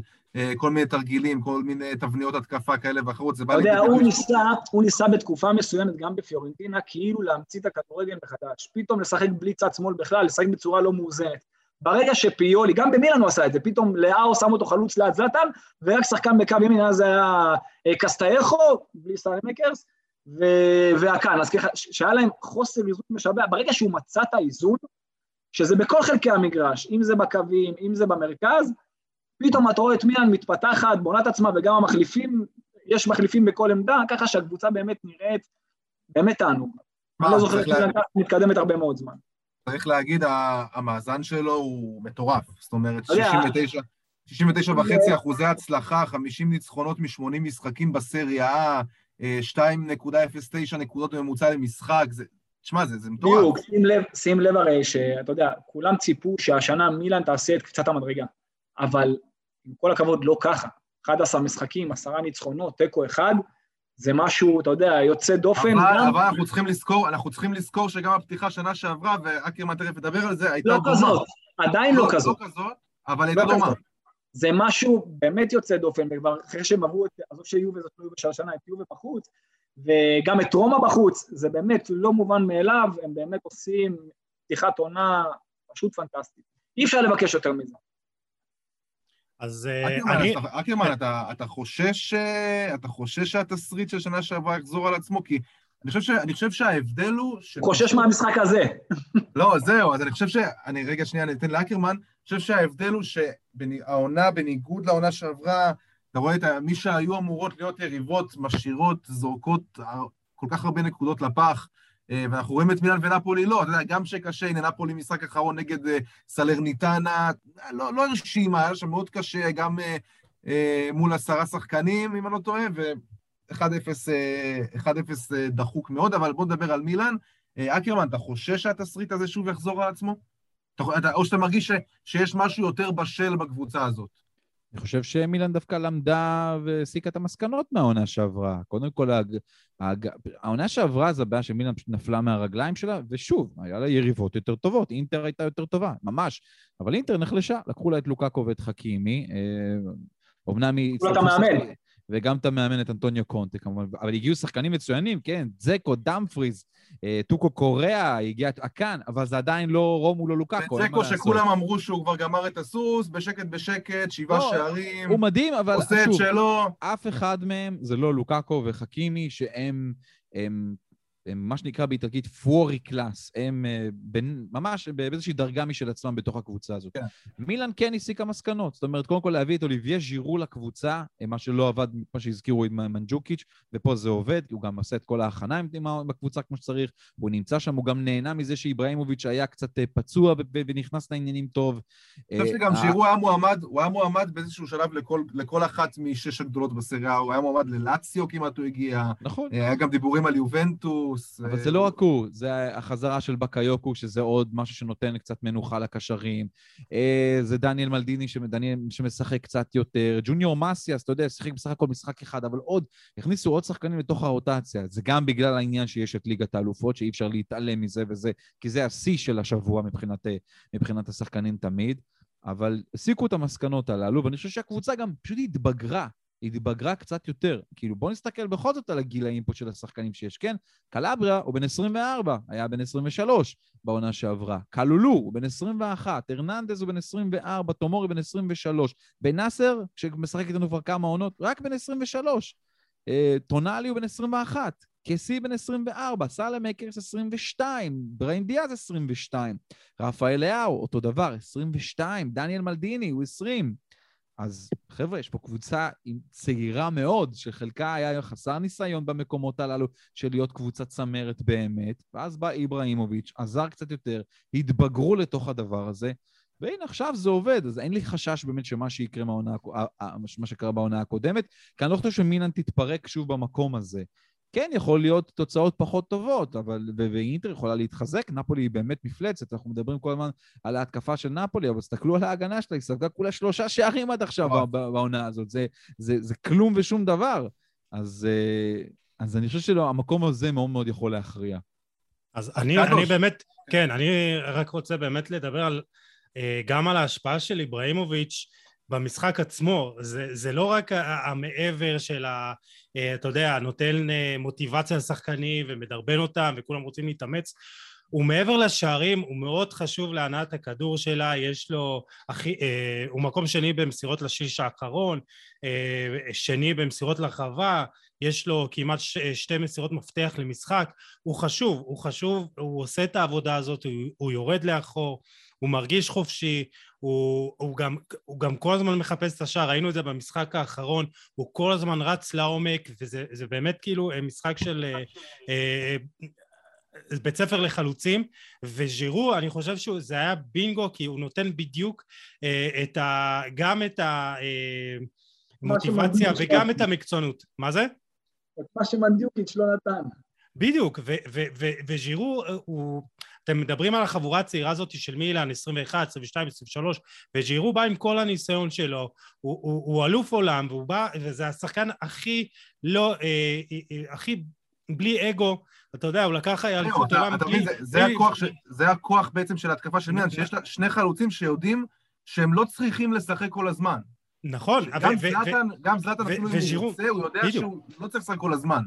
כל מיני תרגילים, כל מיני תבניות התקפה כאלה ואחרות, זה בא לי... אתה יודע, הוא ניסה, הוא ניסה בתקופה מסוימת גם בפיורנטינה, כאילו להמציא את הכדורגל מחדש. פתאום לשחק בלי צד שמאל בכלל, לשחק בצורה לא מאוזנת. ברגע שפיולי, גם במילן הוא עשה את זה, פתאום לאאו שם אותו חלוץ ליד זלאטן, ורק שחקן בקו ימין, אז היה אה, קסטייחו, בלי סלמאקרס, והאקאן, אז ככה, שהיה להם חוסר איזון משבע, ברגע שהוא מצא את האיזון, שזה בכל חלקי המגרש, אם זה בקווים, אם זה במרכז, פתאום אתה רואה את מילאן מתפתחת, בונה את עצמה, וגם המחליפים, יש מחליפים בכל עמדה, ככה שהקבוצה באמת נראית, באמת תענוג. אני לא זוכר איך מילאן מתקדמת הרבה מאוד זמן. צריך להגיד, המאזן שלו הוא מטורף. זאת אומרת, 69, 69 וחצי אחוזי הצלחה, 50 ניצחונות מ-80 משחקים בסריה, 2.09 נקודות בממוצע למשחק, זה, תשמע, זה, זה מטורף. בדיוק, שים לב, שים לב הרי שאתה יודע, כולם ציפו שהשנה מילאן תעשה את קצת המדרגה, אבל עם כל הכבוד לא ככה. 11 משחקים, עשרה ניצחונות, תיקו אחד, זה משהו, אתה יודע, יוצא דופן. אבל, גם... אבל אנחנו צריכים לזכור, אנחנו צריכים לזכור שגם הפתיחה שנה שעברה, ואקרמן תכף ידבר על זה, הייתה לא דומה. כזאת, עדיין לא, לא כזאת. לא כזאת, אבל הייתה לא דומה. כזאת. זה משהו באמת יוצא דופן, וכבר אחרי שהם עברו את, עזוב שיובה זאת יובה של השנה, את יובה בחוץ, וגם את רומא בחוץ, זה באמת לא מובן מאליו, הם באמת עושים פתיחת עונה פשוט פנטסטית. אי אפשר לבקש יותר מזה. אז אקרמן, אני... אקרמן, אתה, אתה חושש, אתה חושש שהתסריט של שנה שעברה יחזור על עצמו? כי אני חושב, ש... אני חושב שההבדל הוא... ש... חושש מהמשחק הזה. לא, זהו, אז אני חושב ש... אני רגע שנייה, אני אתן לאקרמן. אני חושב שההבדל הוא שהעונה, בניגוד לעונה שעברה, אתה רואה את מי שהיו אמורות להיות יריבות, משאירות, זורקות כל כך הרבה נקודות לפח, אה, ואנחנו רואים את מילן ונפולי לא, אתה יודע, גם שקשה, הנה נפולי משחק אחרון נגד אה, סלרניטנה, לא, לא הרשימה, היה שם מאוד קשה, גם אה, מול עשרה שחקנים, אם אני לא טועה, ו-1-0 דחוק מאוד, אבל בואו נדבר על מילן. אקרמן, אתה חושש שהתסריט הזה שוב יחזור על עצמו? או שאתה מרגיש ש, שיש משהו יותר בשל בקבוצה הזאת? אני חושב שמילן דווקא למדה והסיקה את המסקנות מהעונה שעברה. קודם כל, הג... הג... העונה שעברה זה הבעיה שמילן פשוט נפלה מהרגליים שלה, ושוב, היה לה יריבות יותר טובות, אינטר הייתה יותר טובה, ממש. אבל אינטר נחלשה, לקחו לה את לוקאקו ואת חכימי. אומנם היא... לקחו לה את המאמן. וגם את המאמן, את אנטוניו קונטה כמובן, אבל הגיעו שחקנים מצוינים, כן, זקו, דאמפריז, אה, טוקו קוריאה, הגיע האקאן, אבל זה עדיין לא רומלו לוקאקו. זקו שכולם אמרו שהוא כבר גמר את הסוס, בשקט בשקט, שבעה לא, שערים. הוא מדהים, אבל עושה שוב, את שלו. אף אחד מהם זה לא לוקאקו וחכימי, שהם... הם הם מה שנקרא באיטלקית fuori classe, הם uh, בין, ממש באיזושהי דרגה משל עצמם בתוך הקבוצה הזאת. כן. מילאן כן הסיקה מסקנות, זאת אומרת, קודם כל להביא את אוליביה ז'ירו לקבוצה, אה, מה שלא עבד, מה שהזכירו עם מנג'וקיץ', ופה זה עובד, הוא גם עושה את כל ההכנה עם הקבוצה כמו שצריך, הוא נמצא שם, הוא גם נהנה מזה שאיבראימוביץ' היה קצת אה, פצוע ונכנס לעניינים טוב. אני חושב שגם ז'ירו היה מועמד, הוא היה מועמד באיזשהו שלב לכל, לכל אחת משש הגדולות בסריה, הוא היה מועמד ללאציו כמעט הוא הגיע. נכון. היה גם דיבורים על יובנטוס. יובנטוס. אבל זה לא רק הוא, זה החזרה של בקיוקו, שזה עוד משהו שנותן קצת מנוחה לקשרים. אה, זה דניאל מלדיני שמדניאל, שמשחק קצת יותר. ג'וניור מסיאס, אתה יודע, שיחק בסך הכל משחק אחד, אבל עוד, הכניסו עוד שחקנים לתוך הרוטציה. זה גם בגלל העניין שיש את ליגת האלופות, שאי אפשר להתעלם מזה וזה, כי זה השיא של השבוע מבחינת, מבחינת השחקנים תמיד. אבל הסיקו את המסקנות הללו, ואני חושב שהקבוצה גם פשוט התבגרה. התבגרה קצת יותר. כאילו, בואו נסתכל בכל זאת על הגילאים פה של השחקנים שיש, כן? קלבריה הוא בן 24, היה בן 23 בעונה שעברה. קלולו הוא בן 21, הרננדז הוא בן 24, תומורי בן 23. בן נאסר, שמשחק איתנו כבר כמה עונות, רק בן 23. אה, טונאלי הוא בן 21, קסי בן 24, סאלה מקרס 22, בריין דיאז 22, רפאל לאהו, אותו דבר, 22, דניאל מלדיני הוא 20. אז חבר'ה, יש פה קבוצה צעירה מאוד, שחלקה היה חסר ניסיון במקומות הללו של להיות קבוצת צמרת באמת, ואז בא איבראימוביץ', עזר קצת יותר, התבגרו לתוך הדבר הזה, והנה עכשיו זה עובד, אז אין לי חשש באמת שמה שיקרה מהעונה, מה שקרה בעונה הקודמת, כי אני לא חושב שמינן תתפרק שוב במקום הזה. כן, יכול להיות תוצאות פחות טובות, אבל, ואינטר יכולה להתחזק, נפולי היא באמת מפלצת, אנחנו מדברים כל הזמן על ההתקפה של נפולי, אבל תסתכלו על ההגנה שלה, היא ספגה כולה שלושה שערים עד עכשיו בעונה הזאת, זה, זה, זה כלום ושום דבר. אז, אה, אז אני חושב שהמקום הזה מאוד מאוד יכול להכריע. אז אני, אני באמת, כן, אני רק רוצה באמת לדבר על, אה, גם על ההשפעה של איבראימוביץ', במשחק עצמו, זה, זה לא רק המעבר של ה... אה, אתה יודע, נותן אה, מוטיבציה לשחקנים ומדרבן אותם וכולם רוצים להתאמץ, הוא מעבר לשערים, הוא מאוד חשוב להנעת הכדור שלה, יש לו, הכי, אה, הוא מקום שני במסירות לשליש האחרון, אה, שני במסירות לרחבה, יש לו כמעט ש, שתי מסירות מפתח למשחק, הוא חשוב, הוא חשוב, הוא עושה את העבודה הזאת, הוא, הוא יורד לאחור, הוא מרגיש חופשי, הוא, הוא, גם, הוא גם כל הזמן מחפש את השער, ראינו את זה במשחק האחרון, הוא כל הזמן רץ לעומק, וזה באמת כאילו אה, משחק של אה, אה, בית ספר לחלוצים, וז'ירו, אני חושב שזה היה בינגו, כי הוא נותן בדיוק אה, את ה, גם את המוטיבציה אה, וגם את המקצוענות. מה זה? את מה שמנדיוקיץ' לא נתן. בדיוק, וז'ירו הוא... אתם מדברים על החבורה הצעירה הזאת של מילאן, 21, 22, 23, וג'ירו בא עם כל הניסיון שלו, הוא, הוא, הוא אלוף עולם, והוא בא, וזה השחקן הכי לא, אה, אה, אה, הכי בלי אגו, אתה יודע, הוא לקח אליפות עולם בלי... זה הכוח בעצם של ההתקפה של מילאן, שיש לה שני חלוצים שיודעים שהם לא צריכים לשחק כל הזמן. נכון. גם זלאטן אפילו אם הוא רוצה, הוא יודע שהוא לא צריך לשחק כל הזמן.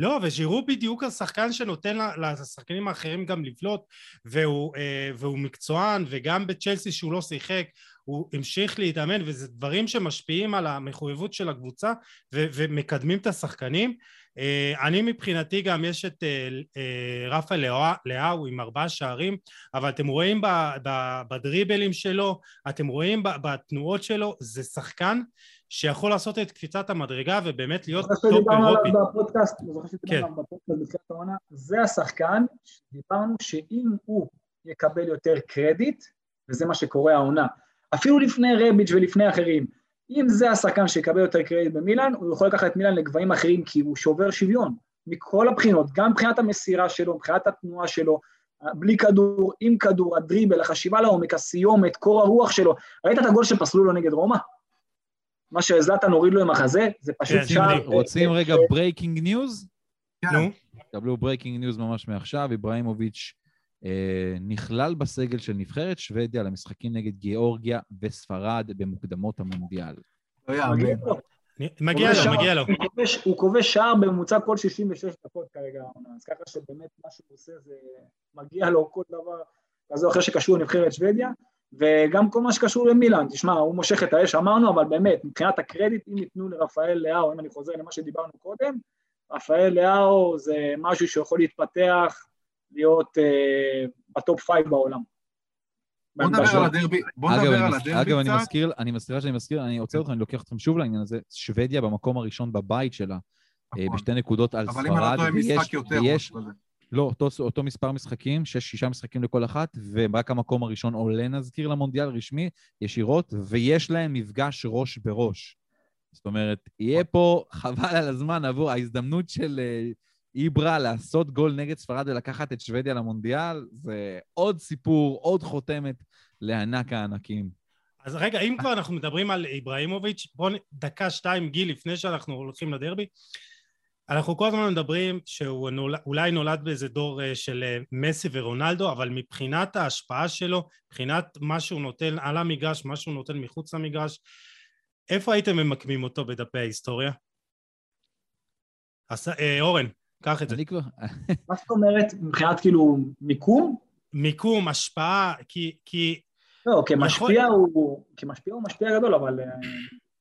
לא, וז'ירו בדיוק השחקן שנותן לשחקנים האחרים גם לבלוט, והוא, אה, והוא מקצוען, וגם בצ'לסי שהוא לא שיחק, הוא המשיך להתאמן, וזה דברים שמשפיעים על המחויבות של הקבוצה ו- ומקדמים את השחקנים. אה, אני מבחינתי גם יש את אה, רפאל לאאו עם ארבעה שערים, אבל אתם רואים בדריבלים שלו, אתם רואים בתנועות שלו, זה שחקן שיכול לעשות את קפיצת המדרגה ובאמת להיות top אירופי. זוכר שדיברנו עליו בפודקאסט, זוכר שדיברנו עליו בפודקאסט בתחילת העונה, זה השחקן שדיברנו שאם הוא יקבל יותר קרדיט, וזה מה שקורה העונה, אפילו לפני רביץ' ולפני אחרים, אם זה השחקן שיקבל יותר קרדיט במילאן, הוא יכול לקחת את מילאן לגבהים אחרים כי הוא שובר שוויון, מכל הבחינות, גם מבחינת המסירה שלו, מבחינת התנועה שלו, בלי כדור, עם כדור, הדריבל, החשיבה לעומק, הסיומת, קור הרוח שלו. ראית את הגול שפסלו לו נגד רומא? מה שזלאטן הוריד לו עם החזה, זה פשוט כן, שער... רוצים רגע breaking news? נו. קבלו breaking news ממש מעכשיו, איבראימוביץ' אה, נכלל בסגל של נבחרת שוודיה למשחקים נגד גיאורגיה וספרד במוקדמות המונדיאל. מגיע לו, מגיע לו. הוא כובש שער בממוצע כל 66 דקות כרגע, אז ככה שבאמת מה שהוא עושה זה מגיע לו כל דבר כזה או אחר שקשור לנבחרת שוודיה. וגם כל מה שקשור למילאן, תשמע, הוא מושך את האש, אמרנו, אבל באמת, מבחינת הקרדיט, אם ייתנו לרפאל לאהו, אם אני חוזר למה שדיברנו קודם, רפאל לאאו זה משהו שיכול להתפתח, להיות אה, ב top five בעולם. בוא נדבר על הדרבי, בוא נדבר על הדרבי קצת. אגב, אני מזכיר, אני מזכירה שאני מזכיר, אני עוצר אותך, אני לוקח אתכם שוב לעניין הזה, שוודיה במקום הראשון בבית שלה, אה, נכון. בשתי נקודות על ספרד, אבל אם אני לא אותו, אותו מספר משחקים, שש, שישה משחקים לכל אחת, ורק המקום הראשון עולה, נזכיר, למונדיאל רשמי, ישירות, ויש להם מפגש ראש בראש. זאת אומרת, יהיה פה חבל על הזמן עבור ההזדמנות של uh, איברה לעשות גול נגד ספרד ולקחת את שוודיה למונדיאל, זה עוד סיפור, עוד חותמת לענק הענקים. אז רגע, אם כבר אנחנו מדברים על איבראימוביץ', בואו דקה, שתיים, גיל, לפני שאנחנו הולכים לדרבי. אנחנו כל הזמן מדברים שהוא נול, אולי נולד באיזה דור אה, של אה, מסי ורונלדו, אבל מבחינת ההשפעה שלו, מבחינת מה שהוא נותן על המגרש, מה שהוא נותן מחוץ למגרש, איפה הייתם ממקמים אותו בדפי ההיסטוריה? אז, אה, אורן, קח את זה. מה זאת אומרת מבחינת כאילו מיקום? מיקום, השפעה, כי... כי לא, כמשפיע יכול... הוא, כמשפיע הוא משפיע גדול, אבל...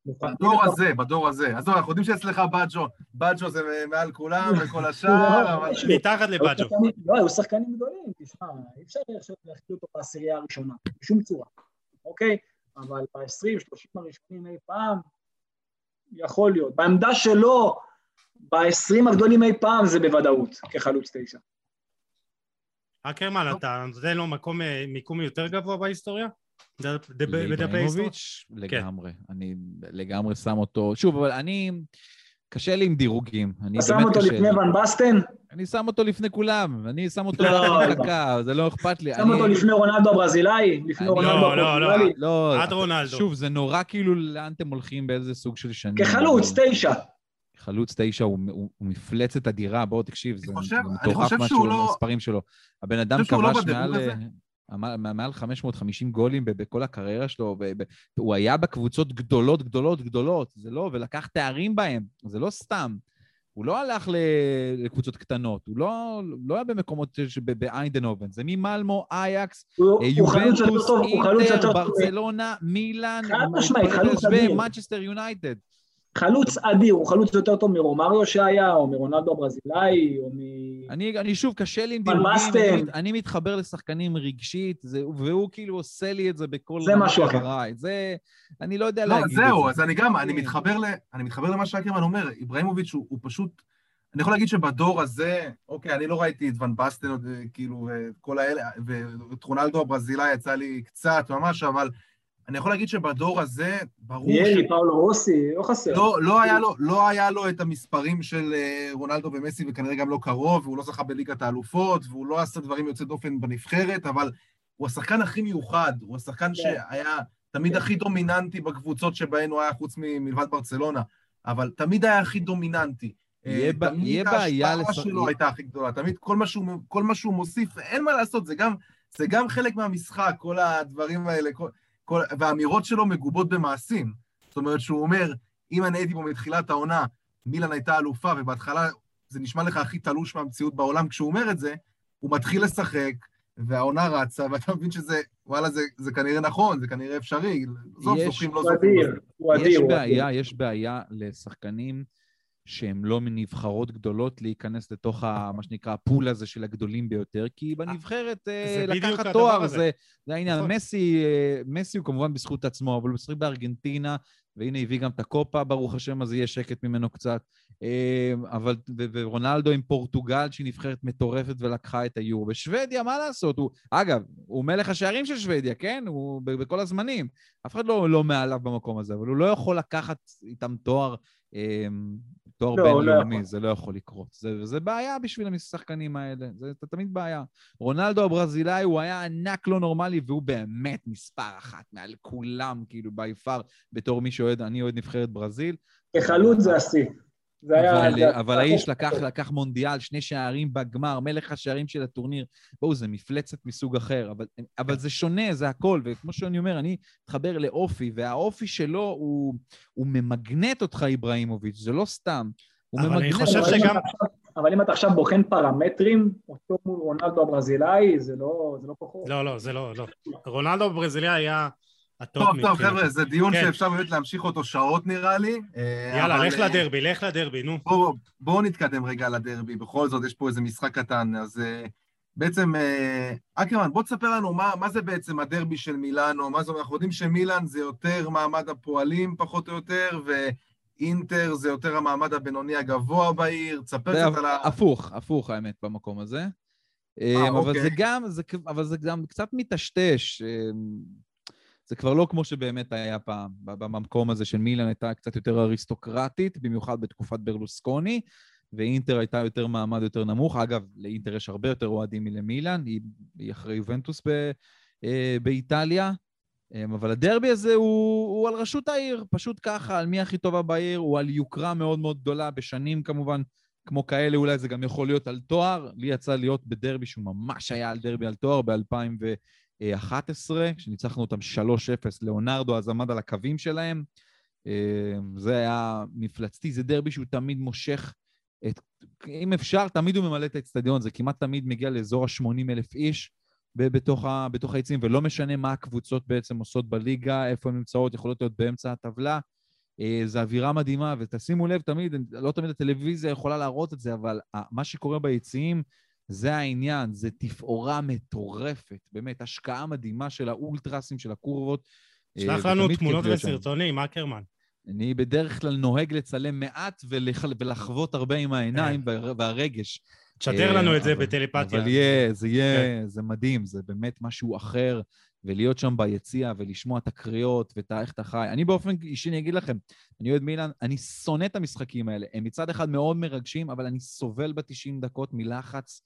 בדור הזה, בדור הזה. עזוב, אנחנו יודעים שאצלך בג'ו, בג'ו זה מעל כולם וכל השאר, אבל... מתחת לבג'ו. לא, היו שחקנים גדולים, תשמע, אי אפשר להכפיל אותו בעשירייה הראשונה, בשום צורה, אוקיי? אבל ב-20, 30 הראשונים אי פעם, יכול להיות. בעמדה שלו, ב-20 הגדולים אי פעם זה בוודאות, כחלוץ תשע. אקרמן, אתה נותן לו מקום, אה, מיקום יותר גבוה בהיסטוריה? לאיברהימוביץ', כן. לגמרי. אני לגמרי שם אותו... שוב, אבל אני... קשה לי עם דירוגים. אתה שם אותו לפני ון בסטן? אני שם אותו לפני כולם, אני שם אותו לא, במחלקה, לא. זה לא אכפת לי. שם אותו לפני רונלדו הברזילאי? לפני רונלדו הברזילאי? לא, לא, עד רונלדו. שוב, זה נורא כאילו לאן אתם הולכים, באיזה סוג של שנים. כחלוץ, תשע. חלוץ תשע הוא, הוא, הוא מפלצת אדירה, בוא תקשיב, זה מטורף משהו לא... במספרים שלו. הבן אדם לא כבש מעל... מעל 550 גולים בכל הקריירה שלו, והוא היה בקבוצות גדולות, גדולות, גדולות, זה לא, ולקח תארים בהם, זה לא סתם. הוא לא הלך לקבוצות קטנות, הוא לא, לא היה במקומות באיינדנובן, זה ממלמו, אייקס, אה, יובנטוס, אינטר. ברצלונה, מילאן. ומנצ'סטר יונייטד. חלוץ אדיר, הוא חלוץ יותר טוב מרומאריו שהיה, או מרונלדו הברזילאי, או מ... אני, אני שוב, קשה לי עם דירוגים. אני, מת- אני מתחבר לשחקנים רגשית, זה, והוא כאילו עושה לי את זה בכל זה משהו אחר. זה, אני לא יודע לא, להגיד את זה. זהו, אז אני גם, אני כן. מתחבר, ל, אני מתחבר למה שאקרמן אומר, איברהימוביץ' הוא, הוא פשוט, אני יכול להגיד שבדור הזה, אוקיי, אני לא ראיתי את ואן באסטן, אה, כאילו, וכל האלה, ואת רונלדו הברזילאי יצא לי קצת ממש, אבל אני יכול להגיד שבדור הזה, ברור ירי, פאולו רוסי, לא חסר. לא, לא, היה לו, לא היה לו את המספרים של אה, רונלדו ומסי, וכנראה גם לא קרוב, והוא לא זכה בליגת האלופות, והוא לא עשה דברים יוצאי דופן בנבחרת, אבל הוא השחקן הכי מיוחד, הוא השחקן שהיה תמיד הכי דומיננטי בקבוצות שבהן הוא היה, חוץ מ- מלבד ברצלונה, אבל תמיד היה הכי דומיננטי. אה, יהיה ב- תמיד בעיה ההשפעה שלו הייתה הכי גדולה, תמיד כל מה שהוא, כל מה שהוא מוסיף, אין מה לעשות, זה גם, זה גם חלק מהמשחק, כל הדברים האלה, כל, כל, והאמירות שלו מגובות במעשים. זאת אומרת שהוא אומר, אם אני הייתי פה מתחילת העונה, מילן הייתה אלופה, ובהתחלה זה נשמע לך הכי תלוש מהמציאות בעולם כשהוא אומר את זה, הוא מתחיל לשחק, והעונה רצה, ואתה מבין שזה, וואלה, זה, זה כנראה נכון, זה כנראה אפשרי. עזוב, יש- זוכים, לא זוכים. יש אדיר. הוא בעיה, אדיר. יש בעיה לשחקנים שהם לא מנבחרות גדולות להיכנס לתוך ה, מה שנקרא הפול הזה של הגדולים ביותר, כי בנבחרת אה, זה בדיוק לקחת תואר. זה, זה העניין. נכון. מסי, אה, מסי הוא כמובן בזכות עצמו, אבל הוא משחק בארגנטינה, והנה הביא גם את הקופה, ברוך השם, אז יהיה שקט ממנו קצת. אה, אבל, ורונלדו עם פורטוגל, שהיא נבחרת מטורפת ולקחה את היורו. בשוודיה, מה לעשות? הוא, אגב, הוא מלך השערים של שוודיה, כן? הוא בכל הזמנים. אף אחד לא, לא מעליו במקום הזה, אבל הוא לא יכול לקחת איתם תואר, אה, תואר לא, לא בינלאומי, יכול. זה לא יכול לקרות. זה, זה בעיה בשביל השחקנים האלה, זה, זה תמיד בעיה. רונלדו הברזילאי הוא היה ענק לא נורמלי, והוא באמת מספר אחת מעל כולם, כאילו, בי פאר, בתור מי שאוהד, אני אוהד נבחרת ברזיל. כחלוץ זה השיא. זה היה... אבל, זה- אבל האיש לקח, לקח מונדיאל, שני שערים בגמר, מלך השערים של הטורניר. בואו, זה מפלצת מסוג אחר, אבל, אבל זה שונה, זה הכל, וכמו שאני אומר, אני מתחבר לאופי, והאופי שלו הוא, הוא ממגנט אותך, איבראימוביץ', זה לא סתם. הוא אבל אני ממגנט חושב אבל אם שגם- אבל אם אתה עכשיו בוחן פרמטרים, אותו מול רונלדו הברזילאי, זה לא זה לא כוחות. לא, לא, זה לא, לא. רונלדו הברזילאי היה ה top, טוב. חבר'ה, זה דיון כן. שאפשר באמת להמשיך אותו שעות נראה לי. אה, יאללה, אבל, לך אה, לדרבי, לך לדרבי, נו. בואו בוא נתקדם רגע לדרבי, בכל זאת יש פה איזה משחק קטן, אז אה, בעצם, אקרמן, בוא תספר לנו מה, מה זה בעצם הדרבי של מילאנו, מה זה, אנחנו יודעים שמילאן זה יותר מעמד הפועלים פחות או יותר, ואינטר זה יותר המעמד הבינוני הגבוה בעיר, תספר קצת על ה... הפוך, הפוך האמת במקום הזה. אה, אבל אוקיי. זה גם, זה, אבל זה גם קצת מטשטש. זה כבר לא כמו שבאמת היה פעם. במקום הזה של מילאן הייתה קצת יותר אריסטוקרטית, במיוחד בתקופת ברלוסקוני, ואינטר הייתה יותר מעמד יותר נמוך. אגב, לאינטר יש הרבה יותר אוהדים מלמילאן, היא, היא אחרי יובנטוס ב, אה, באיטליה. אה, אבל הדרבי הזה הוא, הוא על ראשות העיר, פשוט ככה, על מי הכי טובה בעיר, הוא על יוקרה מאוד מאוד גדולה, בשנים כמובן כמו כאלה, אולי זה גם יכול להיות על תואר. לי יצא להיות בדרבי שהוא ממש היה על דרבי על תואר ב-2011, כשניצחנו אותם 3-0, ליאונרדו אז עמד על הקווים שלהם. אה, זה היה מפלצתי, זה דרבי שהוא תמיד מושך את... אם אפשר, תמיד הוא ממלא את האצטדיון, זה כמעט תמיד מגיע לאזור ה-80 אלף איש בתוך, ה, בתוך היציעים, ולא משנה מה הקבוצות בעצם עושות בליגה, איפה הן נמצאות, יכולות להיות באמצע הטבלה. אה, זו אווירה מדהימה, ותשימו לב, תמיד, לא תמיד הטלוויזיה יכולה להראות את זה, אבל מה שקורה ביציעים, זה העניין, זה תפאורה מטורפת, באמת, השקעה מדהימה של האולטרסים, של הקורבות. אה, שלח לנו תמונות. וסרטונים, אקרמן. אני בדרך כלל נוהג לצלם מעט ולח... ולחוות הרבה עם העיניים וה... והרגש. תשדר אה, לנו את זה בטלפתיה. אבל יהיה, זה יהיה, כן. זה מדהים, זה באמת משהו אחר, ולהיות שם ביציע ולשמוע את הקריאות ואת איך אתה חי. אני באופן אישי, אני אגיד לכם, אני אוהד מילאן, אני שונא את המשחקים האלה. הם מצד אחד מאוד מרגשים, אבל אני סובל ב-90 דקות מלחץ.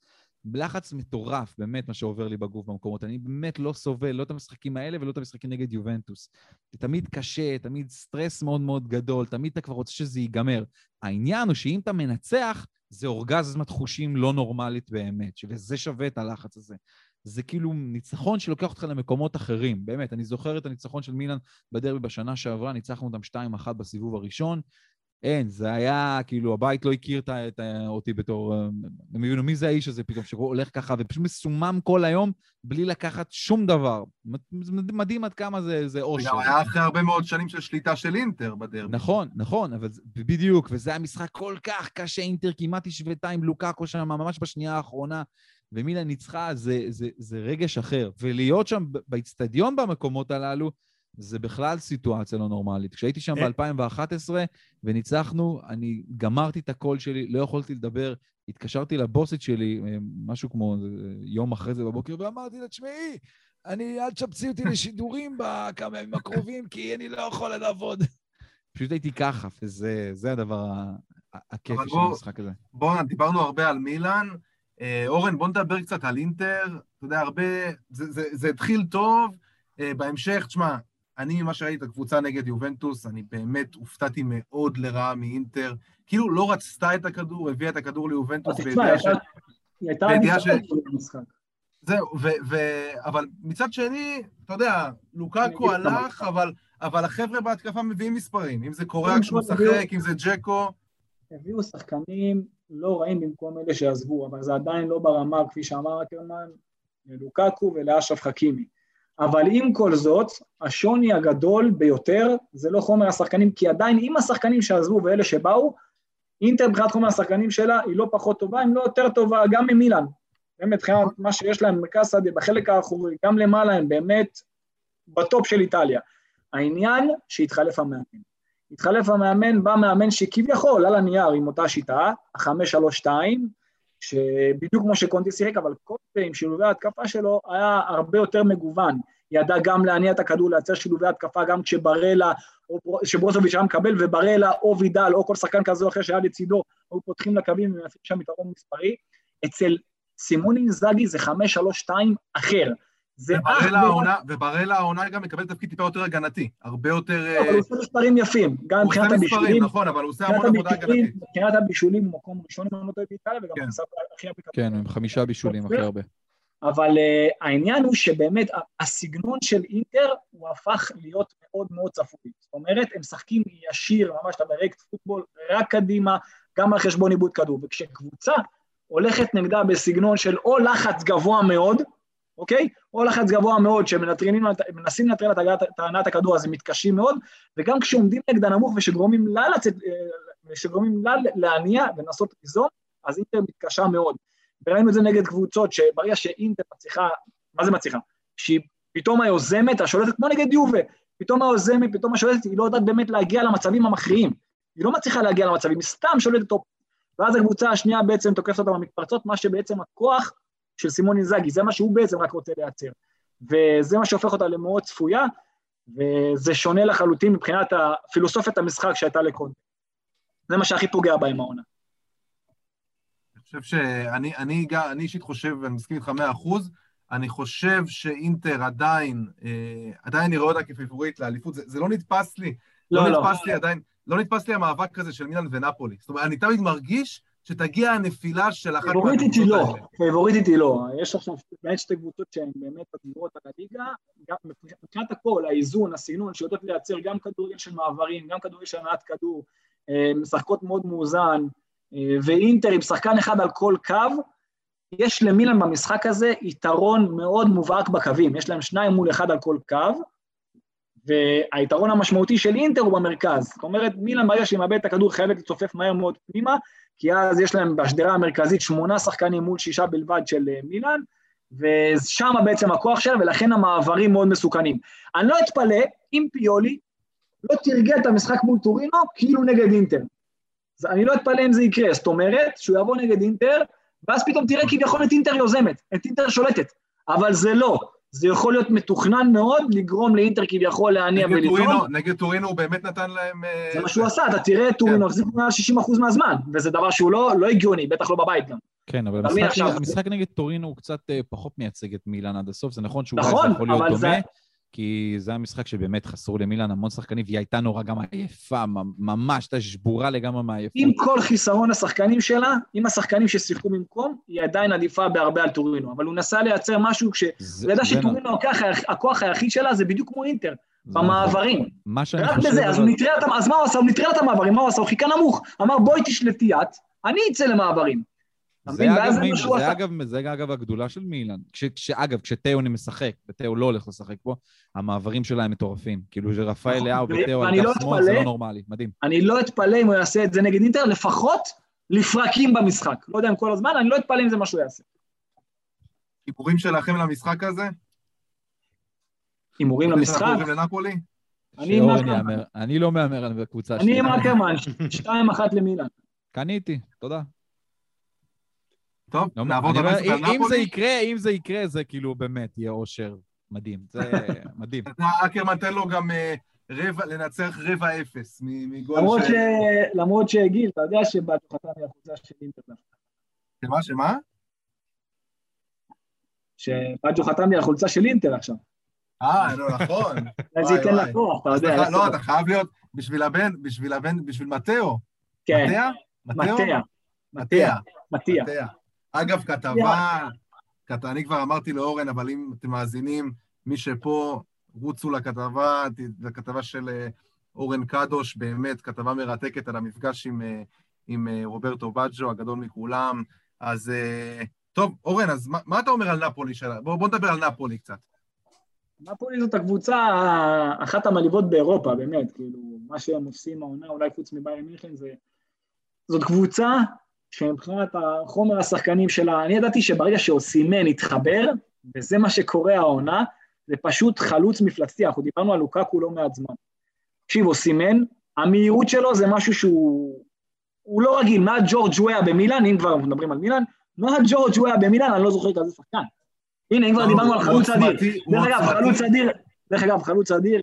לחץ מטורף, באמת, מה שעובר לי בגוף במקומות. אני באמת לא סובל, לא את המשחקים האלה ולא את המשחקים נגד יובנטוס. זה תמיד קשה, תמיד סטרס מאוד מאוד גדול, תמיד אתה כבר רוצה שזה ייגמר. העניין הוא שאם אתה מנצח, זה אורגזמת חושים לא נורמלית באמת, וזה שווה את הלחץ הזה. זה כאילו ניצחון שלוקח אותך למקומות אחרים, באמת. אני זוכר את הניצחון של מילאן בדרבי בשנה שעברה, ניצחנו אותם 2-1 בסיבוב הראשון. אין, זה היה, כאילו, הבית לא הכיר את, את, אותי בתור... הם הבינו מי זה האיש הזה פתאום, שהולך ככה ופשוט מסומם כל היום בלי לקחת שום דבר. מדהים עד כמה זה, זה אושר. זה היה אחרי הרבה מאוד שנים של שליטה של אינטר בדרבי. נכון, נכון, אבל בדיוק, וזה היה משחק כל כך קשה, אינטר כמעט השוותה עם לוקאקו שם ממש בשנייה האחרונה, ומילה ניצחה, זה, זה, זה רגש אחר. ולהיות שם באיצטדיון במקומות הללו, זה בכלל סיטואציה לא נורמלית. כשהייתי שם אה. ב-2011 וניצחנו, אני גמרתי את הקול שלי, לא יכולתי לדבר, התקשרתי לבוסית שלי, אה, משהו כמו אה, יום אחרי זה בבוקר, ואמרתי לה, תשמעי, אני, אל תשפצי אותי לשידורים בכמה ימים הקרובים, כי אני לא יכול לעבוד. פשוט הייתי ככה, וזה הדבר הכיפי של המשחק הזה. בואו, דיברנו הרבה על מילאן. אורן, בוא נדבר קצת על אינטר. אתה יודע, הרבה... זה, זה, זה התחיל טוב, בהמשך, תשמע, אני, ממה שראיתי את הקבוצה נגד יובנטוס, אני באמת הופתעתי מאוד לרעה מאינטר. כאילו לא רצתה את הכדור, הביאה את הכדור ליובנטוס בידיעה ש... היא הייתה בידיעה ש... זהו, ו, ו... אבל מצד שני, אתה יודע, לוקקו הלך, אבל, אבל החבר'ה בהתקפה מביאים מספרים. אם זה קוריאה כשהוא משחק, אם זה ג'קו. הביאו שחקנים לא רעים במקום אלה שעזבו, אבל זה עדיין לא ברמה, כפי שאמר אקרמן, ללוקקו ולאשרף חכימי. אבל עם כל זאת, השוני הגדול ביותר זה לא חומר השחקנים, כי עדיין עם השחקנים שעזבו ואלה שבאו, אינטר מבחינת חומר השחקנים שלה היא לא פחות טובה, אם לא יותר טובה, גם ממילן. באמת, מבחינת מה שיש להם במרכז שדה, בחלק האחורי, גם למעלה הם באמת בטופ של איטליה. העניין שהתחלף המאמן. התחלף המאמן, בא מאמן שכביכול על הנייר עם אותה שיטה, החמש שלוש שתיים, שבדיוק כמו שקונטי שיחק, אבל קונטי עם שילובי ההתקפה שלו היה הרבה יותר מגוון. ידע גם להניע את הכדור, לייצר שילובי התקפה גם כשברלה, או שברוזוביץ' היה מקבל, וברלה או וידל או כל שחקן כזה או אחר שהיה לצידו, היו פותחים לקווים ומנסים שם יתרון מספרי. אצל סימוני זאגי זה 5-3-2 אחר. ובראלה העונה גם מקבל תפקיד טיפה יותר הגנתי, הרבה יותר... לא, אבל הוא עושה מספרים יפים, גם מבחינת הבישולים. נכון, אבל הוא עושה המון עבודה הגנתית. מבחינת הבישולים הוא מקום ראשון עם המוטו באיטליה, וגם הוא עושה הכי הרבה... כן, עם חמישה בישולים הכי הרבה. אבל העניין הוא שבאמת הסגנון של אינטר הוא הפך להיות מאוד מאוד צפוי. זאת אומרת, הם משחקים ישיר, ממש אתה ברקט פוטבול, רק קדימה, גם על חשבון עיבוד כדור. וכשקבוצה הולכת נגדה בסגנון של או לחץ גבוה מאוד, אוקיי? או לחץ גבוה מאוד, שמנסים לנטרל את טענת הכדור, אז הם מתקשים מאוד, וגם כשעומדים נגדה נמוך ושגורמים לה לצאת, אה, ושגורמים לה להניע ולנסות ליזום, אז אינטר מתקשה מאוד. וראינו את זה נגד קבוצות, שברגע שאינטר מצליחה, מה זה מצליחה? שהיא פתאום היוזמת, השולטת, כמו נגד יובה, פתאום היוזמת, פתאום השולטת, היא לא יודעת באמת להגיע למצבים המכריעים. היא לא מצליחה להגיע למצבים, היא סתם שולטת טוב. ואז הקבוצה השנייה בעצם תוקפת אותה במתפרצות, מה שבעצם הכוח של סימונה אינזאגי, זה מה שהוא בעצם רק רוצה לייצר. וזה מה שהופך אותה למאוד צפויה, וזה שונה לחלוטין מבחינת פילוסופיית המשחק שהייתה לקונטה. זה מה שהכי פוגע בהם העונה. אני חושב שאני אני, אני אישית חושב, ואני מסכים איתך מאה אחוז, אני חושב שאינטר עדיין, אה, עדיין נראה אותה כפייבוריטית לאליפות, זה, זה לא נתפס לי, לא, לא, לא נתפס לי עדיין, לא נתפס לי המאבק הזה של מילאן ונפולי. זאת אומרת, אני תמיד מרגיש שתגיע הנפילה של אחת מהקבוצות האלה. פייבוריטית היא לא, פייבוריטית היא לא. יש עכשיו באמת שתי קבוצות שהן באמת אדירות על הליגה, מבחינת הכל, האיזון, הסינון, שיודעות לייצר גם כדורגל של מעברים, גם כדורגל של הנעת כדור, אה, משחקות מאוד מאוזן, אה, ואינטר עם שחקן אחד על כל קו, יש למילן במשחק הזה יתרון מאוד מובהק בקווים, יש להם שניים מול אחד על כל קו, והיתרון המשמעותי של אינטר הוא במרכז. זאת אומרת, מילן ברגע שהיא מאבדת את הכדור חייבת לצופף מהר מאוד פנימה, כי אז יש להם בשדרה המרכזית שמונה שחקנים מול שישה בלבד של אה, מילאן, ושם בעצם הכוח שלה, ולכן המעברים מאוד מסוכנים. אני לא אתפלא אם פיולי לא תרגל את המשחק מול טורינו כאילו נגד אינטר. אני לא אתפלא אם זה יקרה, זאת אומרת שהוא יבוא נגד אינטר, ואז פתאום תראה כביכול את אינטר יוזמת, את אינטר שולטת, אבל זה לא. זה יכול להיות מתוכנן מאוד לגרום לאינטר כביכול להניע ולטעון. נגד טורינו הוא באמת נתן להם... אה, זה מה שהוא עשה, אתה תראה את טורינו החזיק מעל 60% מהזמן, וזה דבר שהוא לא, לא הגיוני, בטח לא בבית גם. כן, אבל המשחק, נגד טורינו הוא קצת אה, פחות מייצג את מילאן עד הסוף, זה נכון שאולי נכון, זה יכול להיות דומה, זה... כי זה היה משחק שבאמת חסרו למילאן המון שחקנים, והיא הייתה נורא גם עייפה, ממש, הייתה שבורה לגמרי מעייפות. עם כל חיסרון השחקנים שלה, עם השחקנים ששיחקו במקום, היא עדיין עדיפה בהרבה על טורינו. אבל הוא נסע לייצר משהו כש... הוא ידע שטורינו, הכוח היחיד שלה זה בדיוק כמו אינטר, במעברים. מה שאני רק חושב... בזה, אז הוא נטרל את המ- אז מה הוא עשה? הוא נטרל את המעברים, מה הוא עשה? הוא חיכה נמוך. אמר בואי תשלטי את, אני אצא למעברים. זה? אגב, זה עשה. אגב, זה אגב הגדולה של מילאן. כש, כשאגב, כשתאוני משחק, ותאו לא הולך לשחק פה, המעברים שלה הם מטורפים. כאילו שרפאל נכון, לאהו ותאו על ואני לא שמאל, זה לא נורמלי, מדהים. אני לא אתפלא אם הוא יעשה את זה נגד אינטר, לפחות לפרקים במשחק. לא יודע אם כל הזמן, אני לא אתפלא אם זה מה שהוא יעשה. הימורים שלכם למשחק הזה? הימורים למשחק? לנפולי? אני. אני לא מהמר על הקבוצה אני שלי. עם אקרמן, שתיים אחת למילאן. קניתי, תודה. טוב, לא, נעבור לדבר קצת על אם- אם זה נפולי. יקרה, אם זה יקרה, זה כאילו באמת יהיה אושר מדהים. זה מדהים. אתה, אקרמן תן לו גם אה, רבע, לנצח רבע אפס מגול. ש- למרות שגיל, אתה יודע שבאג'ו חתם החולצה של אינטר דווקא. שמה, שמה? שבאג'ו חתם לי על חולצה של אינטר עכשיו. אה, לא, נכון. אולי זה ייתן. לה כוח, אתה יודע. לא, אתה חייב להיות בשביל הבן, בשביל הבן, בשביל מתאו. כן, מטיה? מתאו? מטיה. מטיה. אגב, כתבה, כת- אני כבר אמרתי לאורן, אבל אם אתם מאזינים, מי שפה, רוצו לכתבה, לכתבה של אה, אורן קדוש, באמת כתבה מרתקת על המפגש עם, אה, עם אה, רוברטו בג'ו, הגדול מכולם. אז טוב, אורן, אז מה, מה אתה אומר על נפולי שלה? בוא, בוא נדבר על נפולי קצת. נפולי זאת הקבוצה, אחת המעליבות באירופה, באמת, כאילו, מה שהם עושים העונה, אולי חוץ מביירן מינכן, זה... זאת קבוצה שמבחינת החומר השחקנים שלה, אני ידעתי שברגע שאוסימן יתחבר, וזה מה שקורה העונה, זה פשוט חלוץ מפלצתי, אנחנו דיברנו על לוקקו לא מעט זמן. תקשיב, אוסימן, המהירות שלו זה משהו שהוא... הוא לא רגיל, מה ג'ורג' וויה במילאן, אם כבר מדברים על מילאן, מה ג'ורג' וויה במילאן, אני לא זוכר כזה שחקן. הנה, אם כבר דיברנו על חלוץ אדיר. דרך אגב. חלוץ אדיר, דרך אגב, חלוץ אדיר,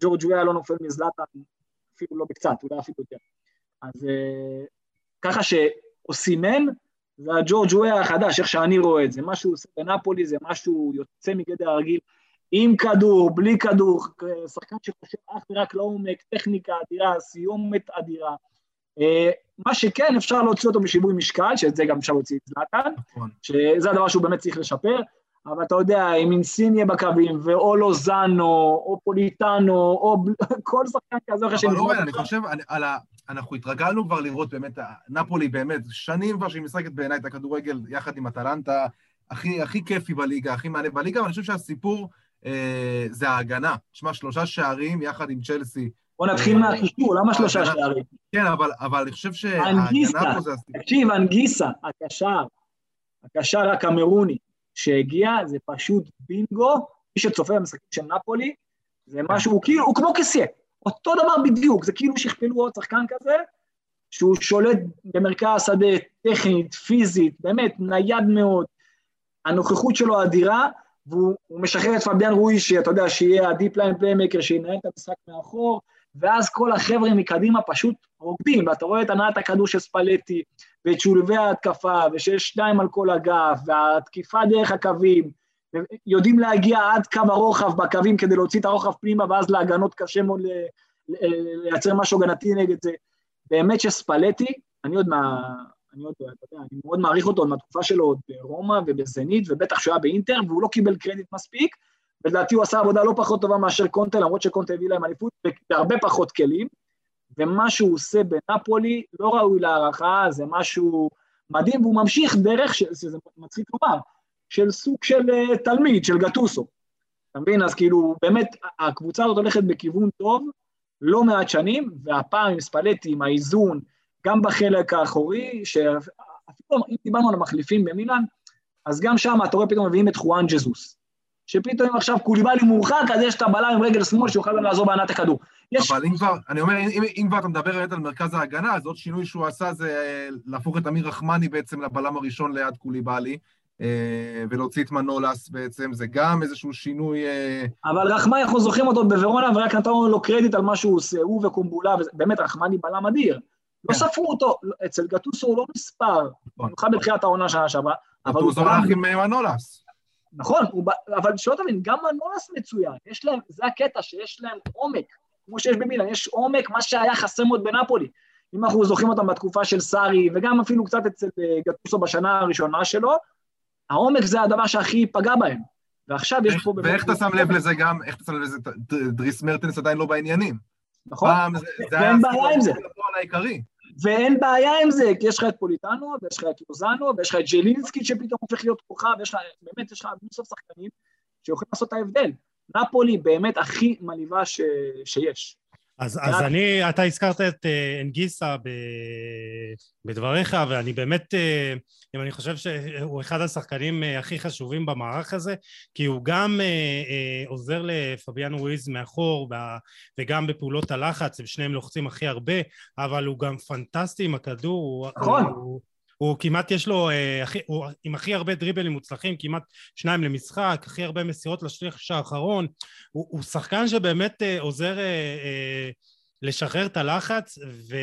ג'ורג' וויה לא נופל מזלאטן, אפילו לא בקצת, אולי אפילו יותר. אז אה, ככה שאוסימן זה הג'ורג' וויה החדש, איך שאני רואה את זה. מה שהוא עושה בנפולי זה משהו יוצא מגדר הרגיל, עם כדור, בלי כדור, שחקן שחושב אך ורק לעומק, טכניקה אדירה, סיומת אדירה. אה, מה שכן, אפשר להוציא אותו בשיווי משקל, שאת זה גם אפשר להוציא את זלאטן, נכון. שזה הדבר שהוא באמת צריך לשפר, אבל אתה יודע, עם אינסיניה בקווים, ואו לוזאנו, או פוליטאנו, או כל שחקן כזה או אחר אבל אורן, אני חושב, אני- על ה... אנחנו התרגלנו כבר לראות באמת, נפולי באמת, שנים כבר שהיא משחקת בעיניי את הכדורגל יחד עם אטלנטה, הכי, הכי כיפי בליגה, הכי מענה בליגה, אבל אני חושב שהסיפור אה, זה ההגנה. תשמע, שלושה שערים יחד עם צ'לסי. בוא נתחיל מהקישור, למה שלושה ההגנה- שערים? כן, אבל, אבל אני חושב. שההגנה פה זה הסיפור. תקשיב, אנגיסה, הקשר, הקשר הקמרוני שהגיע, זה פשוט בינגו, מי שצופה במשחקים של נפולי, זה משהו, הוא כאילו, הוא כמו קסייה, אותו דבר בדיוק, זה כאילו שכפלו עוד שחקן כזה, שהוא שולט במרכז השדה, טכנית, פיזית, באמת, נייד מאוד, הנוכחות שלו אדירה, והוא הוא משחרר את פביאן רוי, שאתה יודע, שיהיה ה deep line playmaker, שינהל את המשחק מאחור, ואז כל החבר'ה מקדימה פשוט רוקדים, ואתה רואה את הנעת הכדור של ספלטי, ואת שולבי ההתקפה, ושיש שניים על כל אגף, והתקיפה דרך הקווים, יודעים להגיע עד קו הרוחב בקווים כדי להוציא את הרוחב פנימה, ואז להגנות קשה מאוד לייצר משהו הגנתי נגד זה. באמת שספלטי, אני עוד מה... אני עוד, אתה יודע, אני מאוד מעריך אותו מהתקופה שלו עוד ברומא ובזנית, ובטח שהוא היה באינטר, והוא לא קיבל קרדיט מספיק, ולדעתי הוא עשה עבודה לא פחות טובה מאשר קונטה, למרות שקונטה הביא להם אליפות, בהרבה פחות כלים, ומה שהוא עושה בנפולי לא ראוי להערכה, זה משהו מדהים, והוא ממשיך דרך, ש- שזה מצחיק לומר, של סוג של אה, תלמיד, של גטוסו. אתה מבין? אז כאילו, באמת, הקבוצה הזאת הולכת בכיוון טוב, לא מעט שנים, והפעם עם ספלטי, עם האיזון, גם בחלק האחורי, שאפילו אם דיברנו על המחליפים במילאן, אז גם שם אתה רואה פתאום מביאים את חואן ג'זוס. שפתאום אם עכשיו קוליבאלי מורחק, אז יש את הבלם עם רגל שמאל שיוכל גם לעזור בהנעת הכדור. יש... אבל אם כבר, אני אומר, אם, אם כבר אתה מדבר באמת על מרכז ההגנה, אז עוד שינוי שהוא עשה זה אה, להפוך את אמיר רחמני בעצם לבלם הראשון ליד קוליבאלי, ולהוציא את מנולס בעצם, זה גם איזשהו שינוי... אה, אבל רחמני, אנחנו זוכרים אותו בוורונה, ורק נתנו לו קרדיט על מה שהוא עושה, הוא וקומבולה, באמת רחמני בלם אדיר. לא כן. ספרו אותו, אצל גטוסו הוא לא נספר, נכון. במיוחד בתחילת העונה שנה שעברה, בלם הלך עם אה, מנולס. נכון, אבל שלא תבין, גם מנולס מצוין, יש להם, זה הקטע, שיש להם עומק, כמו שיש במילן, יש עומק, מה שהיה חסר מאוד בנפולי. אם אנחנו זוכרים אותם בתקופה של סארי, וגם אפילו קצת אצל אה, גטוסו בשנה הראשונה שלו, העומק זה הדבר שהכי פגע בהם. ועכשיו יש פה... ואיך אתה שם לב לזה גם, איך אתה שם לב לזה, דריס מרטנס עדיין לא בעניינים. נכון, ואין בעיה עם זה. ואין בעיה עם זה, כי יש לך את פוליטנו, ויש לך את יוזנו, ויש לך את ג'לינסקי שפתאום הופך להיות כוכב, ויש לך, באמת, יש לך בסוף שחקנים שיכולים לעשות את ההבדל. נפולי באמת הכי מלאיבה. שיש. אז, אז אני, אתה הזכרת את אה, אנגיסה ב, בדבריך, ואני באמת, אה, אם אני חושב שהוא אחד השחקנים אה, הכי חשובים במערך הזה, כי הוא גם עוזר לפביאן וויז מאחור, וגם בפעולות הלחץ, הם שניהם לוחצים הכי הרבה, אבל הוא גם פנטסטי עם הכדור. נכון. הוא, הוא כמעט יש לו, אה, הכי, הוא עם הכי הרבה דריבלים מוצלחים, כמעט שניים למשחק, הכי הרבה מסירות לשליש האחרון, הוא, הוא שחקן שבאמת אה, עוזר אה, לשחרר את הלחץ, ו,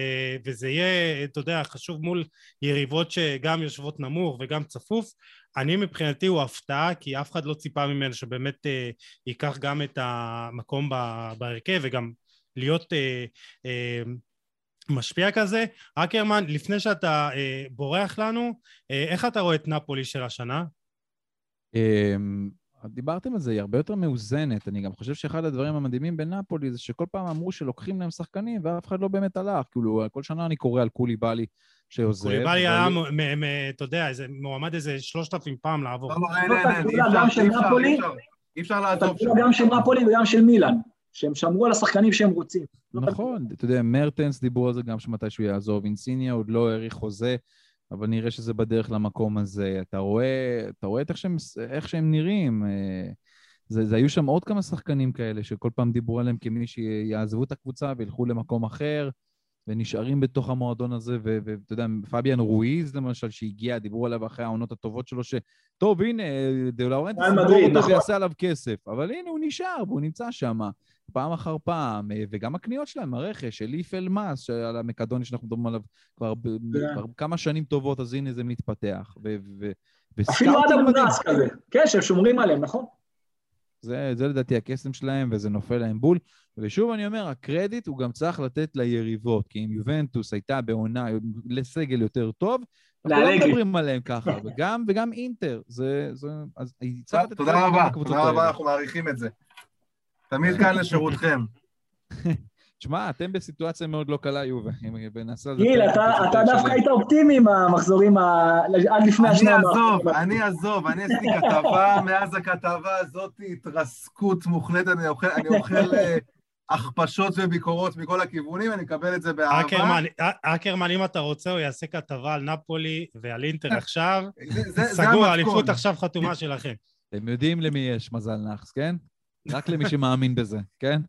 וזה יהיה, אתה יודע, חשוב מול יריבות שגם יושבות נמוך וגם צפוף. אני מבחינתי הוא הפתעה, כי אף אחד לא ציפה ממנו שבאמת אה, ייקח גם את המקום בהרכב וגם להיות אה, אה, משפיע כזה. אקרמן, לפני שאתה אה, בורח לנו, אה, איך אתה רואה את נפולי של השנה? אה, דיברתם על זה, היא הרבה יותר מאוזנת. אני גם חושב שאחד הדברים המדהימים בנפולי זה שכל פעם אמרו שלוקחים להם שחקנים ואף אחד לא באמת הלך. כאילו, כל שנה אני קורא על קולי בלי שעוזב. קולי בלי היה, אתה יודע, מועמד איזה שלושת אלפים פעם לעבור. לא, לא, אין, אי אפשר לעזוב שם. גם של נפולי וגם של מילאן. שהם שמרו על השחקנים שהם רוצים. נכון, אתה יודע, מרטנס דיברו על זה גם שמתישהו יעזוב, אינסיניה עוד לא האריך חוזה, אבל נראה שזה בדרך למקום הזה. אתה רואה, אתה רואה איך שהם, איך שהם נראים. אה, זה, זה היו שם עוד כמה שחקנים כאלה שכל פעם דיברו עליהם כמי שיעזבו את הקבוצה וילכו למקום אחר. ונשארים בתוך המועדון הזה, ואתה יודע, פביאן רואיז למשל, שהגיע, דיברו עליו אחרי העונות הטובות שלו, שטוב, הנה, דה לאורנטס יסגור אותו נכון. ויעשה עליו כסף, אבל הנה, הוא נשאר, והוא נמצא שם. פעם אחר פעם, אה, וגם הקניות שלהם, הרכש, אליף אלמאס, על המקדוני שאנחנו מדברים עליו כבר, yeah. כבר כמה שנים טובות, אז הנה זה מתפתח. ו- ו- אפילו עד המונס כזה, כן, שהם שומרים עליהם, נכון? זה, זה לדעתי הקסם שלהם, וזה נופל להם בול. ושוב אני אומר, הקרדיט הוא גם צריך לתת ליריבות, כי אם יובנטוס הייתה בעונה לסגל יותר טוב, אנחנו לא מדברים עליהם ככה, וגם, וגם אינטר, זה... זה אז תודה רבה, תודה רבה, אנחנו מעריכים את זה. תמיד כאן לשירותכם. תשמע, אתם בסיטואציה מאוד לא קלה, יובה. גיל, אתה דווקא היית אופטימי עם המחזורים עד לפני השניים. אני אעזוב, אני אעזוב, אני עשיתי כתבה, מאז הכתבה הזאת התרסקות מוחלטת, אני אוכל אה, הכפשות וביקורות מכל הכיוונים, אני אקבל את זה באהבה. אקרמן, אם אתה רוצה, הוא יעשה כתבה על נפולי ועל אינטר עכשיו. סגור, האליפות עכשיו חתומה שלכם. אתם יודעים למי יש מזל נאחס, כן? רק למי שמאמין בזה, כן?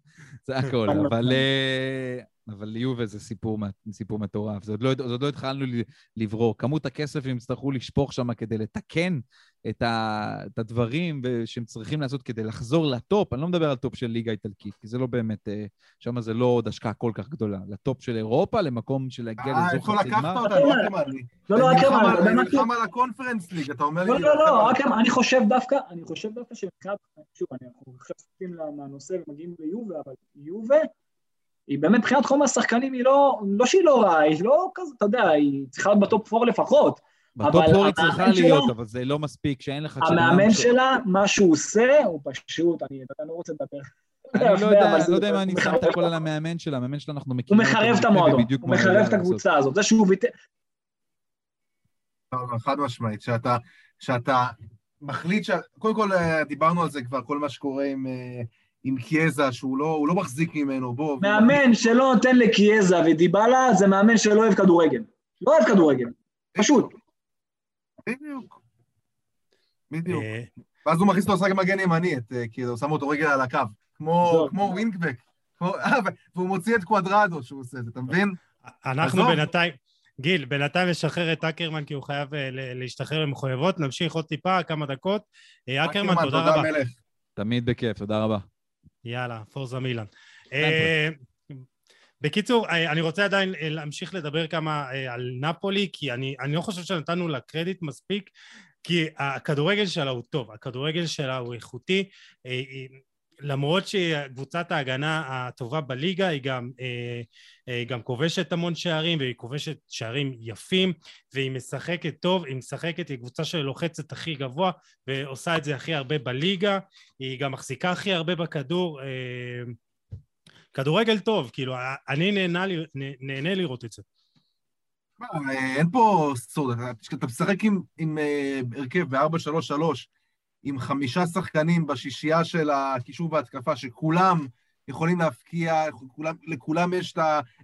זה הכל. אבל, אבל יובל זה סיפור, סיפור מטורף. זה עוד, לא, זה עוד לא התחלנו לברור. כמות הכסף שהם יצטרכו לשפוך שם כדי לתקן את, ה, את הדברים שהם צריכים לעשות כדי לחזור לטופ. אני לא מדבר על טופ של ליגה איטלקית, כי זה לא באמת, אה, שם זה לא עוד השקעה כל כך גדולה. לטופ של אירופה, למקום של להגיע אה, לאזור חצי גמר. אה, איפה לקחת אותה? לא, לא, אקרמן, אני נלחם על הקונפרנס ליג, אתה אומר לי... לא, לא, לא, אקרמן, אני חושב דווקא, אני חושב דווקא שמבחינת, שוב, אנחנו עכשיו סוטים מהנושא ומגיעים ליובה, אבל יובה, היא באמת מבחינת חומר השחקנים היא לא, לא שהיא לא רעה, היא לא כזה, אתה יודע, היא צריכה להיות בטופ 4 לפחות. בטופ 4 היא צריכה להיות, אבל זה לא מספיק, שאין לך... המאמן שלה, מה שהוא עושה, הוא פשוט, אני לא רוצה לדבר. אני לא יודע, לא יודע מה אני שם את הכל על המאמן שלה, המאמן שלה אנחנו מכירים. הוא מחרב את המועדון, הוא מחרב את הקבוצה הזאת, זה שהוא ויתר... חד משמעית, שאתה מחליט ש... קודם כל אה, דיברנו על זה כבר, כל מה שקורה עם... אה, עם קיאזה, שהוא לא, לא מחזיק ממנו, בוא... מאמן שלא נותן לקיאזה ודיבלה, זה מאמן שלא אוהב כדורגל. לא אוהב כדורגל, פשוט. בדיוק. בדיוק. אה, ואז הוא מכניס אותו לשחק מגן ימני, כי הוא שם אותו רגל על הקו. כמו ווינקבק. והוא מוציא את קוואדרדו שהוא עושה את זה, אתה מבין? אנחנו בינתיים... גיל, בינתיים נשחרר את אקרמן כי הוא חייב אה, להשתחרר למחויבות, נמשיך עוד טיפה, כמה דקות. אה, אקרמן, תודה רבה. תמיד בכיף, תודה רבה. יאללה, פורזה מילן. אה, בקיצור, אני רוצה עדיין להמשיך לדבר כמה על נפולי, כי אני, אני לא חושב שנתנו לה קרדיט מספיק. כי הכדורגל שלה הוא טוב, הכדורגל שלה הוא איכותי, למרות שקבוצת ההגנה הטובה בליגה היא גם, היא גם כובשת המון שערים והיא כובשת שערים יפים והיא משחקת טוב, היא משחקת, היא קבוצה שלוחצת הכי גבוה ועושה את זה הכי הרבה בליגה, היא גם מחזיקה הכי הרבה בכדור כדורגל טוב, כאילו, אני נהנה, נהנה לראות את זה. אין פה סוד, אתה משחק עם, עם אה, הרכב ב-4-3-3, עם חמישה שחקנים בשישייה של הקישור וההתקפה, שכולם יכולים להפקיע, כולם, לכולם יש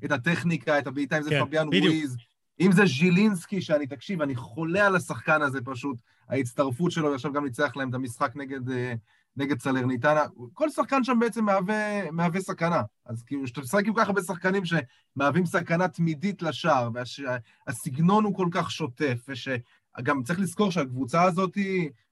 את הטכניקה, את הבעיטה, אם זה כן, פביאן וויז, אם זה ז'ילינסקי, שאני, תקשיב, אני חולה על השחקן הזה פשוט, ההצטרפות שלו, ועכשיו גם ניצח להם את המשחק נגד, אה, נגד סלרניטנה, כל שחקן שם בעצם מהווה, מהווה סכנה. אז כאילו, כשאתה משחק עם ככה בשחקנים שמהווים סכנה תמידית לשער, והסגנון הוא כל כך שוטף, ושגם צריך לזכור שהקבוצה הזאת,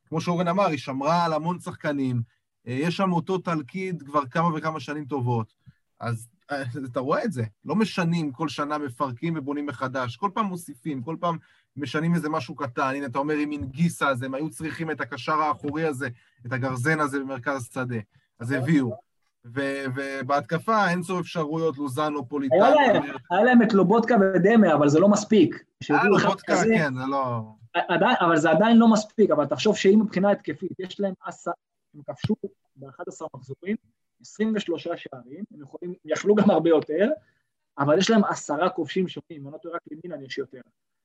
כמו שאורן אמר, היא שמרה על המון שחקנים, אה, יש שם אותו תלכיד כבר כמה וכמה שנים טובות. אז אה, אתה רואה את זה, לא משנים, כל שנה מפרקים ובונים מחדש, כל פעם מוסיפים, כל פעם משנים איזה משהו קטן. הנה, אתה אומר עם אינגיסה, אז הם היו צריכים את הקשר האחורי הזה, את הגרזן הזה במרכז השדה. אז הביאו. ובהתקפה אין סוף אפשרויות, לוזנו, פוליטאנו. היה להם את לובודקה ודמה, אבל זה לא מספיק. היה לובודקה, כן, זה לא... אבל זה עדיין לא מספיק, אבל תחשוב שאם מבחינה התקפית, יש להם עשה, הם כבשו ב-11 מחזורים, 23 שערים, הם יכולים, יכלו גם הרבה יותר, אבל יש להם עשרה כובשים שונים, אם אני לא טועה רק למילן יש יותר.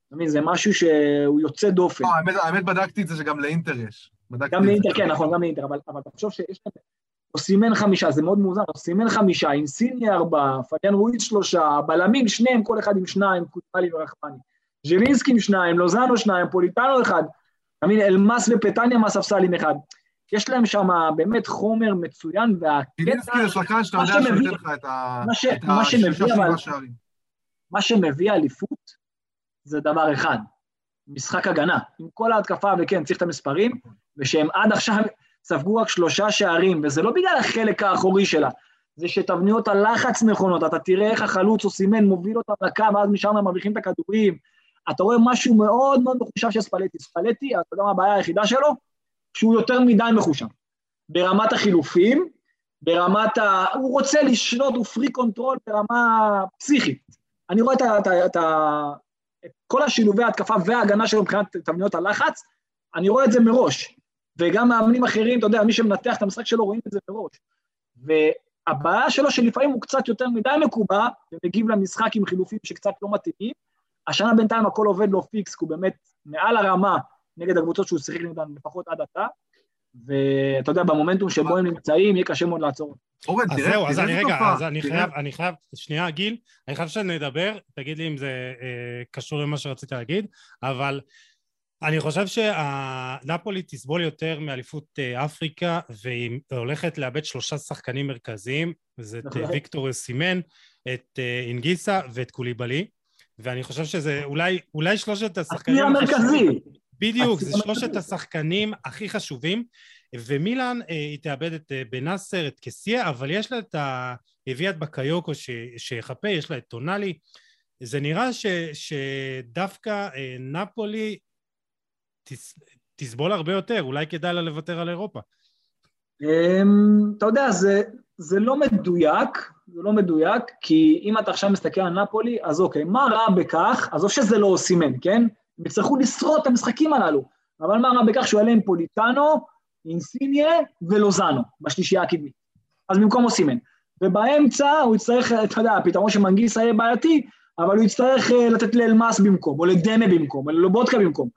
אתה מבין, זה משהו שהוא יוצא דופן. לא, האמת בדקתי את זה שגם לאינטר יש. גם לאינטר, כן, נכון, גם לאינטר, אבל תחשוב שיש להם... הוא סימן חמישה, זה מאוד מוזר, הוא סימן חמישה, אינסיני ארבעה, פדיאן רויץ שלושה, בלמים שניהם, כל אחד עם שניים, קוטלי ורחמני. ז'לינסקי עם שניים, לוזנו שניים, פוליטנו אחד, אתה מבין, אלמאס ופטניה מהספסל עם אחד. יש להם שם באמת חומר מצוין, והקטע... ז'לינסקי זה שחקן שאתה יודע שנותן לך את השישה שערים. מה שמביא אליפות זה דבר אחד, משחק הגנה. עם כל ההתקפה, וכן, צריך את המספרים, ושהם עד עכשיו ספגו רק שלושה שערים, וזה לא בגלל החלק האחורי שלה, זה שתבניות הלחץ נכונות, אתה תראה איך החלוץ או סימן מוביל אותם לקו, ואז משם הם מרוויחים את הכדורים. אתה רואה משהו מאוד מאוד מחושב של ספלטי. ספלטי, אתה יודע מה הבעיה היחידה שלו? שהוא יותר מדי מחושב. ברמת החילופים, ברמת ה... הוא רוצה לשלוט, הוא freak control ברמה פסיכית. אני רואה את, ה... את, ה... את, ה... את כל השילובי ההתקפה וההגנה שלו מבחינת תבניות הלחץ, אני רואה את זה מראש. וגם מאמנים אחרים, אתה יודע, מי שמנתח את המשחק שלו רואים את זה מראש. והבעיה שלו שלפעמים הוא קצת יותר מדי מקובע, ומגיב למשחק עם חילופים שקצת לא מתאימים. השנה בינתיים הכל עובד לו פיקס, כי הוא באמת מעל הרמה נגד הקבוצות שהוא שיחק נגדן לפחות עד עתה. ואתה יודע, במומנטום שבו הם נמצאים, יהיה קשה מאוד לעצור. אורן, תראה, אז זהו, אז אני רגע, אז אני חייב, אני חייב, שנייה, גיל, אני חייב שנדבר, תגיד לי אם זה אה, קשור למה שרציתי להגיד, אבל אני חושב שנפולי תסבול יותר מאליפות אה, אפריקה, והיא הולכת לאבד שלושה שחקנים מרכזיים, זה את נכון. ויקטור סימן, את אה, אינגיסה ואת קוליבלי, ואני חושב שזה אולי, אולי שלושת השחקנים... המרכזי. בדיוק, זה שלושת השחקנים הכי חשובים, ומילאן אה, היא תאבד את אה, בנאסר, את קסיה, אבל יש לה את ה... הביאה את בקיוקו שיחפה, יש לה את טונאלי. זה נראה ש, שדווקא אה, נפולי תס, תסבול הרבה יותר, אולי כדאי לה לוותר על אירופה. אמ, אתה יודע, זה, זה לא מדויק, זה לא מדויק, כי אם אתה עכשיו מסתכל על נפולי, אז אוקיי, מה רע בכך? עזוב שזה לא סימן, כן? הם יצטרכו לשרוד את המשחקים הללו. אבל מה רע בכך שהוא יעלה עם פוליטנו, אינסיניה ולוזנו, בשלישייה הקדמית. אז במקום אוסימן. ובאמצע הוא יצטרך, אתה יודע, הפתרון של מנגיסה יהיה בעייתי, אבל הוא יצטרך אה, לתת לאלמאס במקום, או לדמה במקום, או ללובודקה במקום.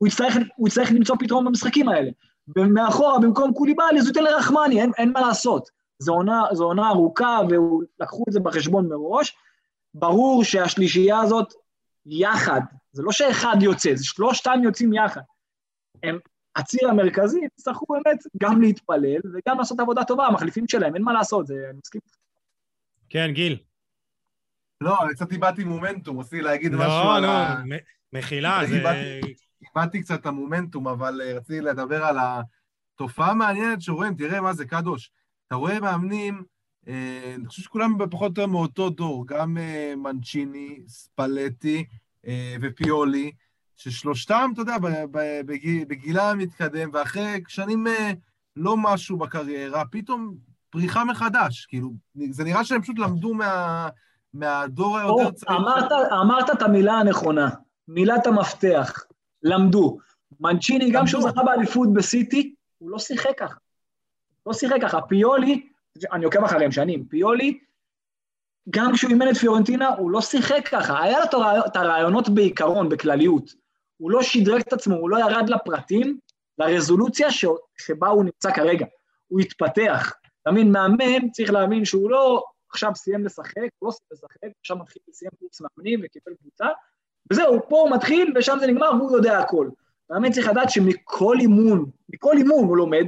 הוא יצטרך, הוא יצטרך למצוא פתרון במשחקים האלה. ומאחורה, במקום קוליבאלי, אז הוא ייתן לרחמני, אין, אין מה לעשות. זו עונה, זו עונה ארוכה, ולקחו את זה בחשבון מראש. ברור שהשלישייה הזאת, יחד, זה לא שאחד יוצא, זה שלושתם יוצאים יחד. הם הציר המרכזי, יצטרכו באמת גם להתפלל וגם לעשות עבודה טובה, המחליפים שלהם, אין מה לעשות, זה, אני מסכים. כן, גיל. לא, אני קצת איבדתי מומנטום, רציתי להגיד לא, משהו לא, על לא, ה... לא, מחילה, זה... איבדתי קצת את המומנטום, אבל אה, רציתי לדבר על התופעה המעניינת שרואים, תראה מה זה קדוש. אתה רואה מאמנים, אה, אני חושב שכולם פחות או יותר מאותו דור, גם אה, מנצ'יני, ספלטי ופיולי, ששלושתם, אתה יודע, בגילה המתקדם, ואחרי שנים לא משהו בקריירה, פתאום פריחה מחדש. כאילו, זה נראה שהם פשוט למדו מה, מהדור היותר צעיר. אמרת, אמרת את המילה הנכונה, מילת המפתח, למדו. מנצ'יני, גם כשהוא זכה באליפות בסיטי, הוא לא שיחק ככה. לא שיחק ככה. פיולי, אני עוקב אחריהם שנים, פיולי, גם כשהוא אימן את פיורנטינה, הוא לא שיחק ככה. היה לו את הרעיונות בעיקרון, בכלליות. הוא לא שדרג את עצמו, הוא לא ירד לפרטים, לרזולוציה ש... שבה הוא נמצא כרגע. הוא התפתח. אתה מבין, מאמן צריך להבין שהוא לא עכשיו סיים לשחק, הוא לא סיים לשחק, עכשיו מתחיל לסיים קורס מאמנים וקיבל קבוצה, וזהו, פה הוא מתחיל ושם זה נגמר והוא יודע הכל. מאמן צריך לדעת שמכל אימון, מכל אימון הוא לומד,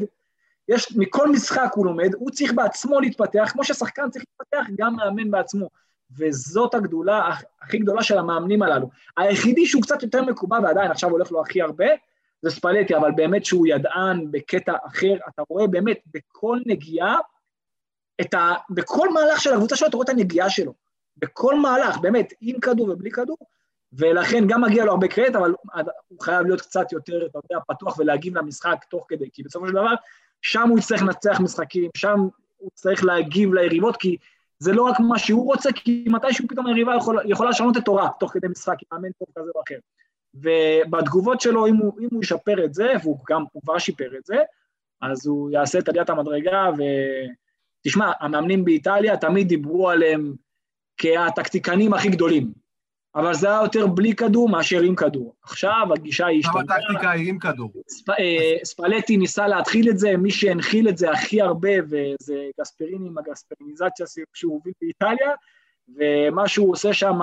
יש, מכל משחק הוא לומד, הוא צריך בעצמו להתפתח, כמו ששחקן צריך להתפתח, גם מאמן בעצמו. וזאת הגדולה, הכי גדולה של המאמנים הללו. היחידי שהוא קצת יותר מקובע, ועדיין עכשיו הולך לו הכי הרבה, זה ספלטי, אבל באמת שהוא ידען בקטע אחר, אתה רואה באמת בכל נגיעה, את ה... בכל מהלך של הקבוצה שלו, אתה רואה את הנגיעה שלו. בכל מהלך, באמת, עם כדור ובלי כדור, ולכן גם מגיע לו הרבה קרדיט, אבל הוא חייב להיות קצת יותר, אתה יודע, פתוח ולהגיב למשחק תוך כדי, כי בסופו של דבר, שם הוא יצטרך לנצח משחקים, שם הוא צריך להגיב ליריבות, כי זה לא רק מה שהוא רוצה, כי מתישהו פתאום היריבה יכול, יכולה לשנות את תורה תוך כדי משחק, עם מאמן טוב כזה או אחר. ובתגובות שלו, אם הוא, אם הוא ישפר את זה, והוא גם, כבר שיפר את זה, אז הוא יעשה את עליית המדרגה, ותשמע, המאמנים באיטליה תמיד דיברו עליהם כהטקטיקנים הכי גדולים. אבל זה היה יותר בלי כדור מאשר עם כדור. עכשיו הגישה היא השתנתה. הטקטיקה היא עם כדור. ספ... אה, ספלטי ניסה להתחיל את זה, מי שהנחיל את זה הכי הרבה, וזה גספריני עם הגספריניזציה שהוא הוביל באיטליה, ומה שהוא עושה שם,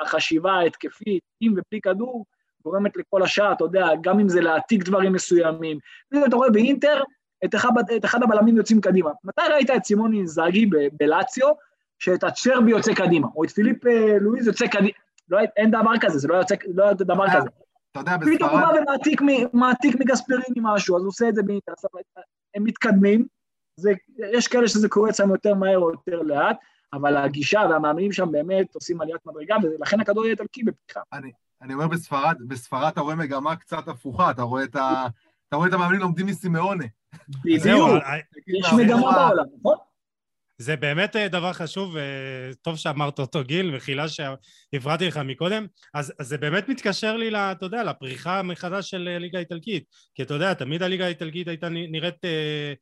החשיבה ההתקפית, עם ובלי כדור, גורמת לכל השאר, אתה יודע, גם אם זה להעתיק דברים מסוימים. אתה רואה באינטר, את אחד, את אחד הבלמים יוצאים קדימה. מתי ראית את סימוני זאגי בלציו, שאת הצ'רבי יוצא קדימה, או את פיליפ אה, לואיז יוצא קדימה, לא, אין דבר כזה, זה לא יוצא, לא היה דבר כזה. אתה יודע, בספרד... פתאום הוא בא ומעתיק מגספריני משהו, אז הוא עושה את זה באינטר. הם מתקדמים, זה, יש כאלה שזה קורה אצלם יותר מהר או יותר לאט, אבל הגישה והמאמינים שם באמת עושים עליית מדרגה, ולכן הכדור יהיה איטלקי בפתיחה. אני, אני אומר בספרד, בספרד אתה רואה מגמה קצת הפוכה, אתה רואה את, ה, אתה רואה את המאמינים לומדים מסימאונה. בדיוק, יש מגמה בעולם, נכון? זה באמת אה, דבר חשוב, וטוב שאמרת אותו גיל, מחילה שהפרעתי לך מקודם. אז, אז זה באמת מתקשר לי, אתה יודע, לפריחה מחדש של אה, ליגה האיטלקית. כי אתה יודע, תמיד הליגה האיטלקית הייתה נראית אה,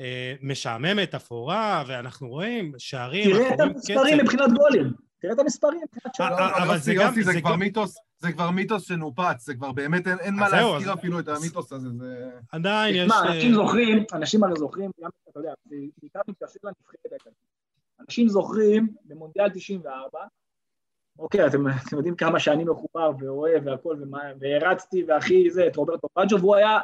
אה, משעממת, אפורה, ואנחנו רואים שערים... תראה את המספרים מבחינת גולים. תראה את המספרים מבחינת שערים. אבל זה גם... זה כבר מיתוס. זה כבר מיתוס שנופץ, זה כבר באמת, אין, אין מה להזכיר אפילו את המיתוס הזה, זה... עדיין יש... מה, אנשים זוכרים, אנשים הרי זוכרים, גם, אתה יודע, זה בעיקר מתקשר לנבחרת האיטלקית. אנשים זוכרים במונדיאל 94, אוקיי, אתם, אתם יודעים כמה שאני מחובר ואוהב והכל, והרצתי והכי זה, את רוברטו באג'ו, והוא היה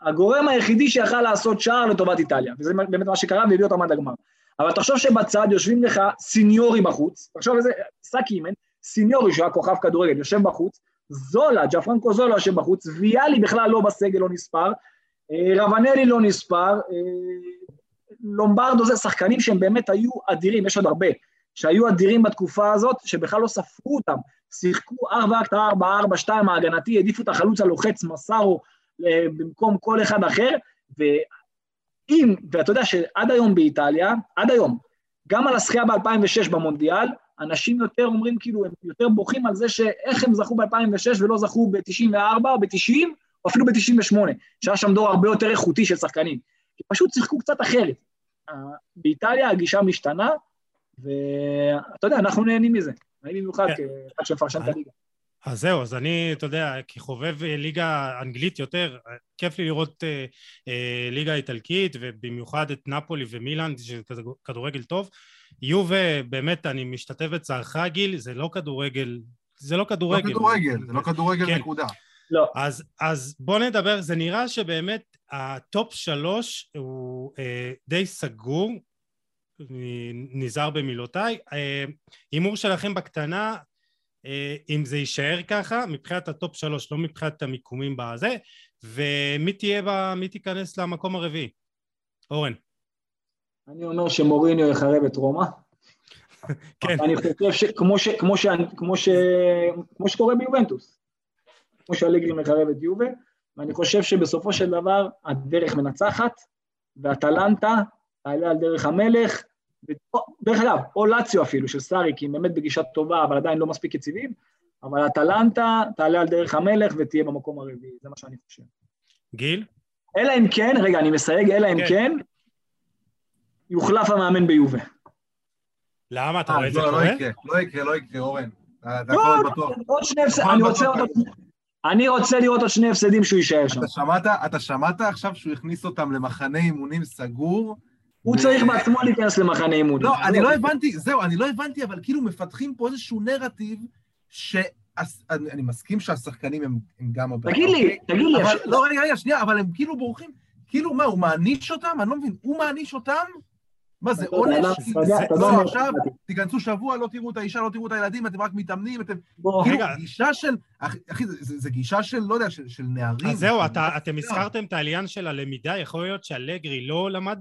הגורם היחידי שיכל לעשות שער לטובת איטליה, וזה באמת מה שקרה והביא אותם עד הגמר. אבל תחשוב שבצד יושבים לך סיניורים בחוץ, תחשוב איזה סאקי מן, סיניורי שהיה כוכב כדורגל, יושב בחוץ, זולה, ג'אנפרנקו זולה יושב בחוץ, ויאלי בכלל לא בסגל, לא נספר, אה, רבנלי לא נספר, אה, לומברדו זה שחקנים שהם באמת היו אדירים, יש עוד הרבה, שהיו אדירים בתקופה הזאת, שבכלל לא ספרו אותם, שיחקו 4 אקט 4, 4, 2 ההגנתי, העדיפו את החלוץ הלוחץ מסארו אה, במקום כל אחד אחר, ואם, ואתה יודע שעד היום באיטליה, עד היום, גם על הזכייה ב-2006 במונדיאל, אנשים יותר אומרים, כאילו, הם יותר בוכים על זה שאיך הם זכו ב-2006 ולא זכו ב-94 או ב-90, או אפילו ב-98, שהיה שם דור הרבה יותר איכותי של שחקנים. כי פשוט שיחקו קצת אחרת. באיטליה הגישה משתנה, ואתה יודע, אנחנו נהנים מזה. אני במיוחד כן. כאחד שמפרשן את הליגה. אז זהו, אז אני, אתה יודע, כחובב ליגה אנגלית יותר, כיף לי לראות אה, אה, ליגה איטלקית, ובמיוחד את נפולי ומילאן, שזה כדורגל טוב. יובה, באמת, אני משתתף בצערך, גיל, זה לא כדורגל, זה לא כדורגל. לא כדורגל, זה לא כדורגל, כן. נקודה. לא. אז, אז בוא נדבר, זה נראה שבאמת הטופ שלוש הוא אה, די סגור, נזהר במילותיי. אה, הימור אה, שלכם בקטנה, אה, אם זה יישאר ככה, מבחינת הטופ שלוש, לא מבחינת המיקומים בזה, ומי תהיה בה, מי תיכנס למקום הרביעי? אורן. אני אומר שמוריניו יחרב את רומא. כן. אני חושב שכמו ש, כמו ש, כמו ש, כמו שקורה ביובנטוס. כמו שאלגרי מקרב את יובה, ואני חושב שבסופו של דבר הדרך מנצחת, ואטלנטה תעלה על דרך המלך, דרך אגב, או לאציו אפילו, של סארי, כי הם באמת בגישה טובה, אבל עדיין לא מספיק יציבים, אבל אטלנטה תעלה על דרך המלך ותהיה במקום הרביעי, זה מה שאני חושב. גיל? אלא אם כן, רגע, אני מסייג, אלא אם כן. כן, יוחלף המאמן ביובה. למה? אתה אה, רואה את זה לא, לא קורה? יקרה, לא יקרה, לא יקרה, אורן. אתה אתה לא. עוד שני הפסדים, נכון, אני רוצה בטוח. עוד... אני רוצה לראות עוד שני הפסדים שהוא יישאר שם. אתה שמעת, אתה שמעת עכשיו שהוא הכניס אותם למחנה אימונים סגור? הוא ו- צריך בעצמו להיכנס למחנה אימונים. לא, אני לא הבנתי, זהו, אני לא הבנתי, אבל כאילו מפתחים פה איזשהו נרטיב ש... אני מסכים שהשחקנים הם הם גם הבעיה. תגיד לי, אוקיי? תגיד לי, לא, רגע, רגע, שנייה, אבל הם כאילו בורחים. כאילו, מה, הוא מעניש אותם? אני לא מבין. הוא מעניש אותם? מה זה, עונש? לא, עכשיו, תיכנסו שבוע, לא תראו את האישה, לא תראו את הילדים, אתם רק מתאמנים, אתם... כאילו. גישה של... אחי, זה- גישה של, לא יודע, של נערים. אז זהו, אתם הזכרתם את העליין של הלמידה, יכול להיות שאלגרי לא למד?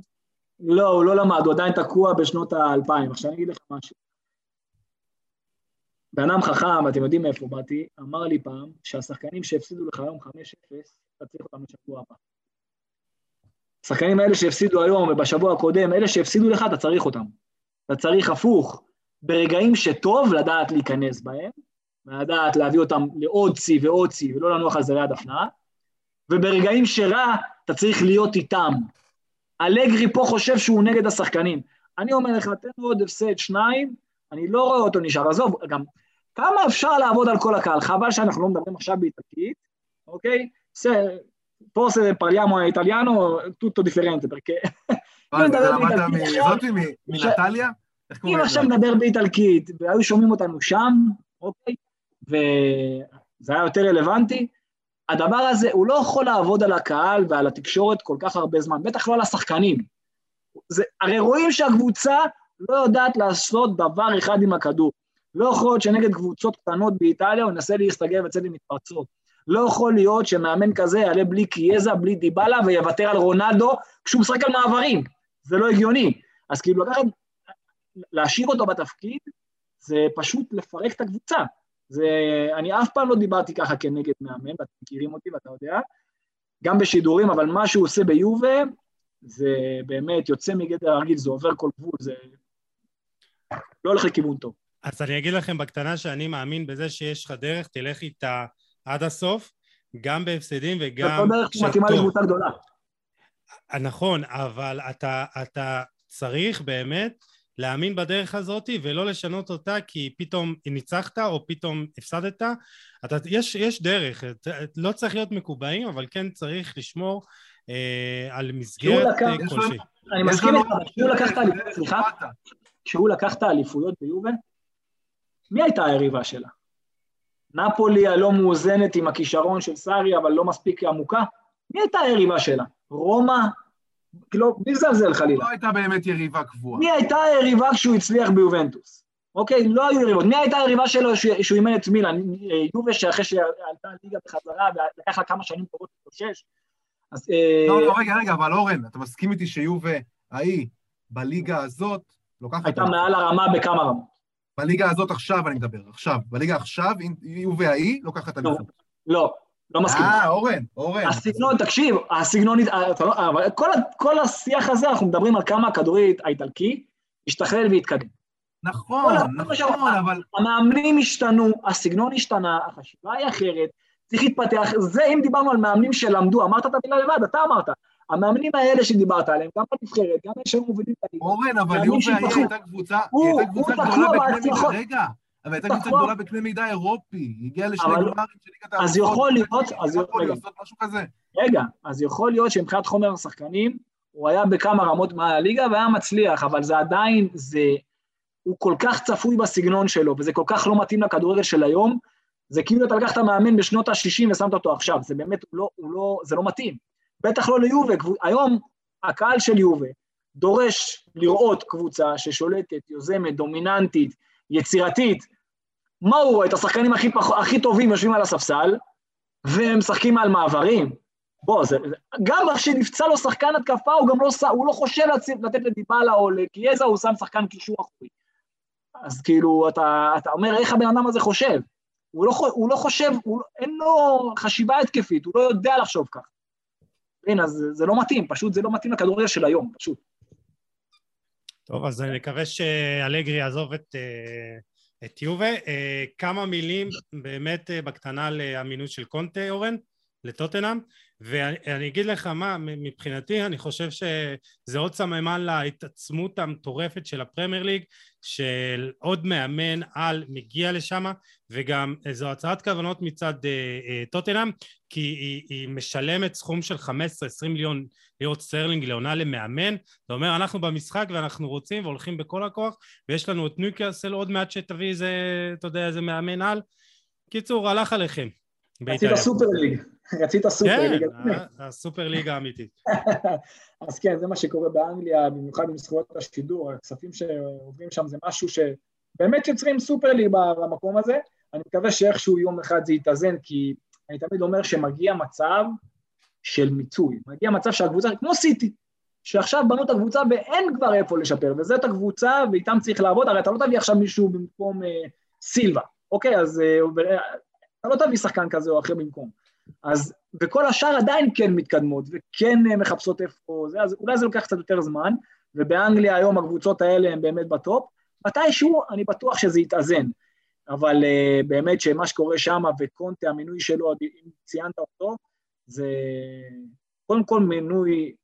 לא, הוא לא למד, הוא עדיין תקוע בשנות האלפיים. עכשיו אני אגיד לך משהו. בן אדם חכם, אתם יודעים מאיפה באתי, אמר לי פעם שהשחקנים שהפסידו לך היום 5-0, אתה צריך אותם לשבוע הבא. השחקנים האלה שהפסידו היום ובשבוע הקודם, אלה שהפסידו לך, אתה צריך אותם. אתה צריך הפוך, ברגעים שטוב, לדעת להיכנס בהם, ולדעת להביא אותם לעוד צי ועוד צי, ולא לנוח על זרי הדפנה, וברגעים שרע, אתה צריך להיות איתם. אלגרי פה חושב שהוא נגד השחקנים. אני אומר לך, תן עוד הפסד שניים, אני לא רואה אותו נשאר. עזוב, גם כמה אפשר לעבוד על כל הקהל? חבל שאנחנו לא מדברים עכשיו באיטלקית, אוקיי? זה זה למדת באיטלקית מ- עכשיו. זאתי, מ- מנטליה? אם? עכשיו נדבר באיטלקית, והיו שומעים אותנו שם, אוקיי? וזה היה יותר רלוונטי, הדבר הזה, הוא לא יכול לעבוד על הקהל ועל התקשורת כל כך הרבה זמן, בטח לא על השחקנים. זה, הרי רואים שהקבוצה לא יודעת לעשות דבר אחד עם הכדור. לא יכול להיות שנגד קבוצות קטנות באיטליה הוא ינסה להסתגר ויצא לי מתפרצות. לא יכול להיות שמאמן כזה יעלה בלי קיאזה, בלי דיבלה, ויוותר על רונלדו כשהוא משחק על מעברים. זה לא הגיוני. אז כאילו לקחת, להשאיר אותו בתפקיד, זה פשוט לפרק את הקבוצה. זה, אני אף פעם לא דיברתי ככה כנגד מאמן, ואתם מכירים אותי ואתה יודע, גם בשידורים, אבל מה שהוא עושה ביובה, זה באמת יוצא מגדר הרגיל, זה עובר כל גבול, זה לא הולך לכיוון טוב. אז אני אגיד לכם בקטנה שאני מאמין בזה שיש לך דרך, תלך איתה עד הסוף, גם בהפסדים זאת וגם לא דרך שמתאימה לקבוצה גדולה. נכון, אבל אתה, אתה צריך באמת להאמין בדרך הזאת ולא לשנות אותה כי פתאום ניצחת או פתאום הפסדת. אתה, יש, יש דרך, אתה- לא צריך להיות מקובעים, אבל כן צריך לשמור אה, על מסגרת אה, כלשהי. אני מסכים איתך, אבל כשהוא לקח את האליפות, סליחה, כשהוא לקח את האליפויות ביובה, מי הייתה היריבה שלה? נפולי הלא מאוזנת עם הכישרון של סארי, אבל לא מספיק עמוקה? מי הייתה היריבה שלה? רומא? כאילו, בלי לזלזל חלילה. לא הייתה באמת יריבה קבועה. מי הייתה היריבה כשהוא הצליח ביובנטוס? אוקיי, לא היו יריבות. מי הייתה היריבה שלו שהוא שהוא אימן את מילאן? אה, יובה שאחרי שעלתה הליגה בחזרה ולקח לה כמה שנים טובות להתאושש? אז... אה, לא, לא, רגע, רגע, אבל אורן, אתה מסכים איתי שיובה ההיא, בליגה הזאת, לוקחת... הייתה. מעל הרמה בכמה רמות. בליגה הזאת עכשיו אני מדבר, עכשיו. בליגה עכשיו, יובה ההיא לוקחת אליפות. לא, לא מסכים. אה, אורן, אורן. הסגנון, תקשיב, הסגנון, אה, לא- כל השיח הזה, אנחנו מדברים על כמה הכדורי האיטלקי השתכלל והתקדם. נכון, נכון, אבל... המאמנים השתנו, הסגנון השתנה, החשיבה היא אחרת, צריך להתפתח. זה אם דיברנו על מאמנים שלמדו, אמרת את המילה לבד, אתה אמרת. המאמנים האלה שדיברת עליהם, גם בנבחרת, גם אלה שהיו מובילים את הליגה, אורן, אבל יובה. הייתה קבוצה, היא הייתה קבוצה גדולה בקנה מידה. רגע, אבל הייתה קבוצה. גדולה בקנה מידה אירופי, היא הגיעה לשני גמרים של ליגת האלופות. אז יכול להיות, אז יכול. לעשות משהו כזה. רגע, אז יכול להיות שמבחינת חומר השחקנים, הוא היה בכמה רמות מהליגה והיה מצליח, אבל זה עדיין, זה... הוא כל כך צפוי בסגנון שלו, וזה כל כך לא מתאים לכדורגל של היום, זה כאילו אתה לקחת מאמן בשנות ה-60 ושמת אותו עכשיו, זה באמת, הוא לא, הוא לא, זה לא מתאים. בטח לא ליובה, היום הקהל של יובה דורש לראות קבוצה ששולטת, יוזמת, דומיננטית, יצירתית. מה הוא רואה? את השחקנים הכי, פח... הכי טובים יושבים על הספסל, והם משחקים על מעברים. בוא, זה, גם איך שנפצע לו שחקן התקפה, הוא גם לא, ש- הוא לא חושב לתת לדיבלה או לקיאזה, הוא שם שחקן קישור אחורי. אז כאילו, אתה, אתה אומר, איך הבן אדם הזה חושב? הוא לא, הוא לא חושב, הוא, אין לו חשיבה התקפית, הוא לא יודע לחשוב כך. כן, אז זה לא מתאים, פשוט זה לא מתאים לכדורגל של היום, פשוט. טוב, אז אני מקווה שאלגרי יעזוב את, אה, את יובה. אה, כמה מילים באמת אה, בקטנה לאמינות של קונטה, אורן, לטוטנאם. ואני אגיד לך מה, מבחינתי אני חושב שזה עוד סממן להתעצמות המטורפת של הפרמייר ליג, שעוד מאמן על מגיע לשם, וגם זו הצהרת כוונות מצד uh, uh, טוטנאם, כי היא, היא משלמת סכום של 15-20 מיליון לירות סטרלינג לעונה למאמן, זה אומר אנחנו במשחק ואנחנו רוצים והולכים בכל הכוח, ויש לנו את ניוקאסל עוד מעט שתביא איזה, אתה יודע, איזה מאמן על. קיצור, הלך עליכם. רצית סופר ליג. רצית סופר ליג. כן, הסופר ליג האמיתית. אז כן, זה מה שקורה באנגליה, במיוחד עם זכויות השידור, הכספים שעוברים שם זה משהו שבאמת יוצרים סופר ליג במקום הזה. אני מקווה שאיכשהו יום אחד זה יתאזן, כי אני תמיד אומר שמגיע מצב של מיצוי. מגיע מצב שהקבוצה, כמו סיטי, שעכשיו בנו את הקבוצה ואין כבר איפה לשפר, וזאת הקבוצה ואיתם צריך לעבוד, הרי אתה לא תביא עכשיו מישהו במקום אה, סילבה, אוקיי? אז אה, אתה לא תביא שחקן כזה או אחר במקום. אז, וכל השאר עדיין כן מתקדמות, וכן אה, מחפשות איפה זה, אז אולי זה לוקח קצת יותר זמן, ובאנגליה היום הקבוצות האלה הן באמת בטופ, מתישהו אני בטוח שזה יתאזן, אבל uh, באמת שמה שקורה שם, וקונטה, המינוי שלו, אם ציינת אותו, זה קודם כל מינוי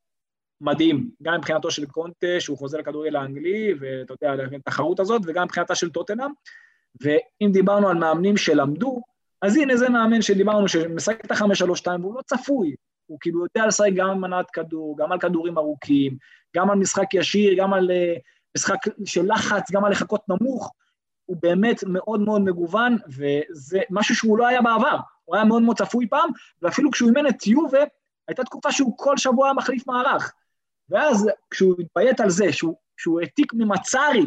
מדהים, גם מבחינתו של קונטה, שהוא חוזר לכדורגל האנגלי, ואתה יודע, לתחרות הזאת, וגם מבחינתה של טוטנאם, ואם דיברנו על מאמנים שלמדו, אז הנה זה מאמן שדיברנו, שמשחק את החמש שלוש שתיים, והוא לא צפוי. הוא כאילו יודע לשחק גם על מנת כדור, גם על כדורים ארוכים, גם על משחק ישיר, גם על uh, משחק של לחץ, גם על לחכות נמוך. הוא באמת מאוד מאוד מגוון, וזה משהו שהוא לא היה בעבר. הוא היה מאוד מאוד צפוי פעם, ואפילו כשהוא אימן את יובה, הייתה תקופה שהוא כל שבוע מחליף מערך. ואז כשהוא התביית על זה, שהוא, שהוא העתיק ממצארי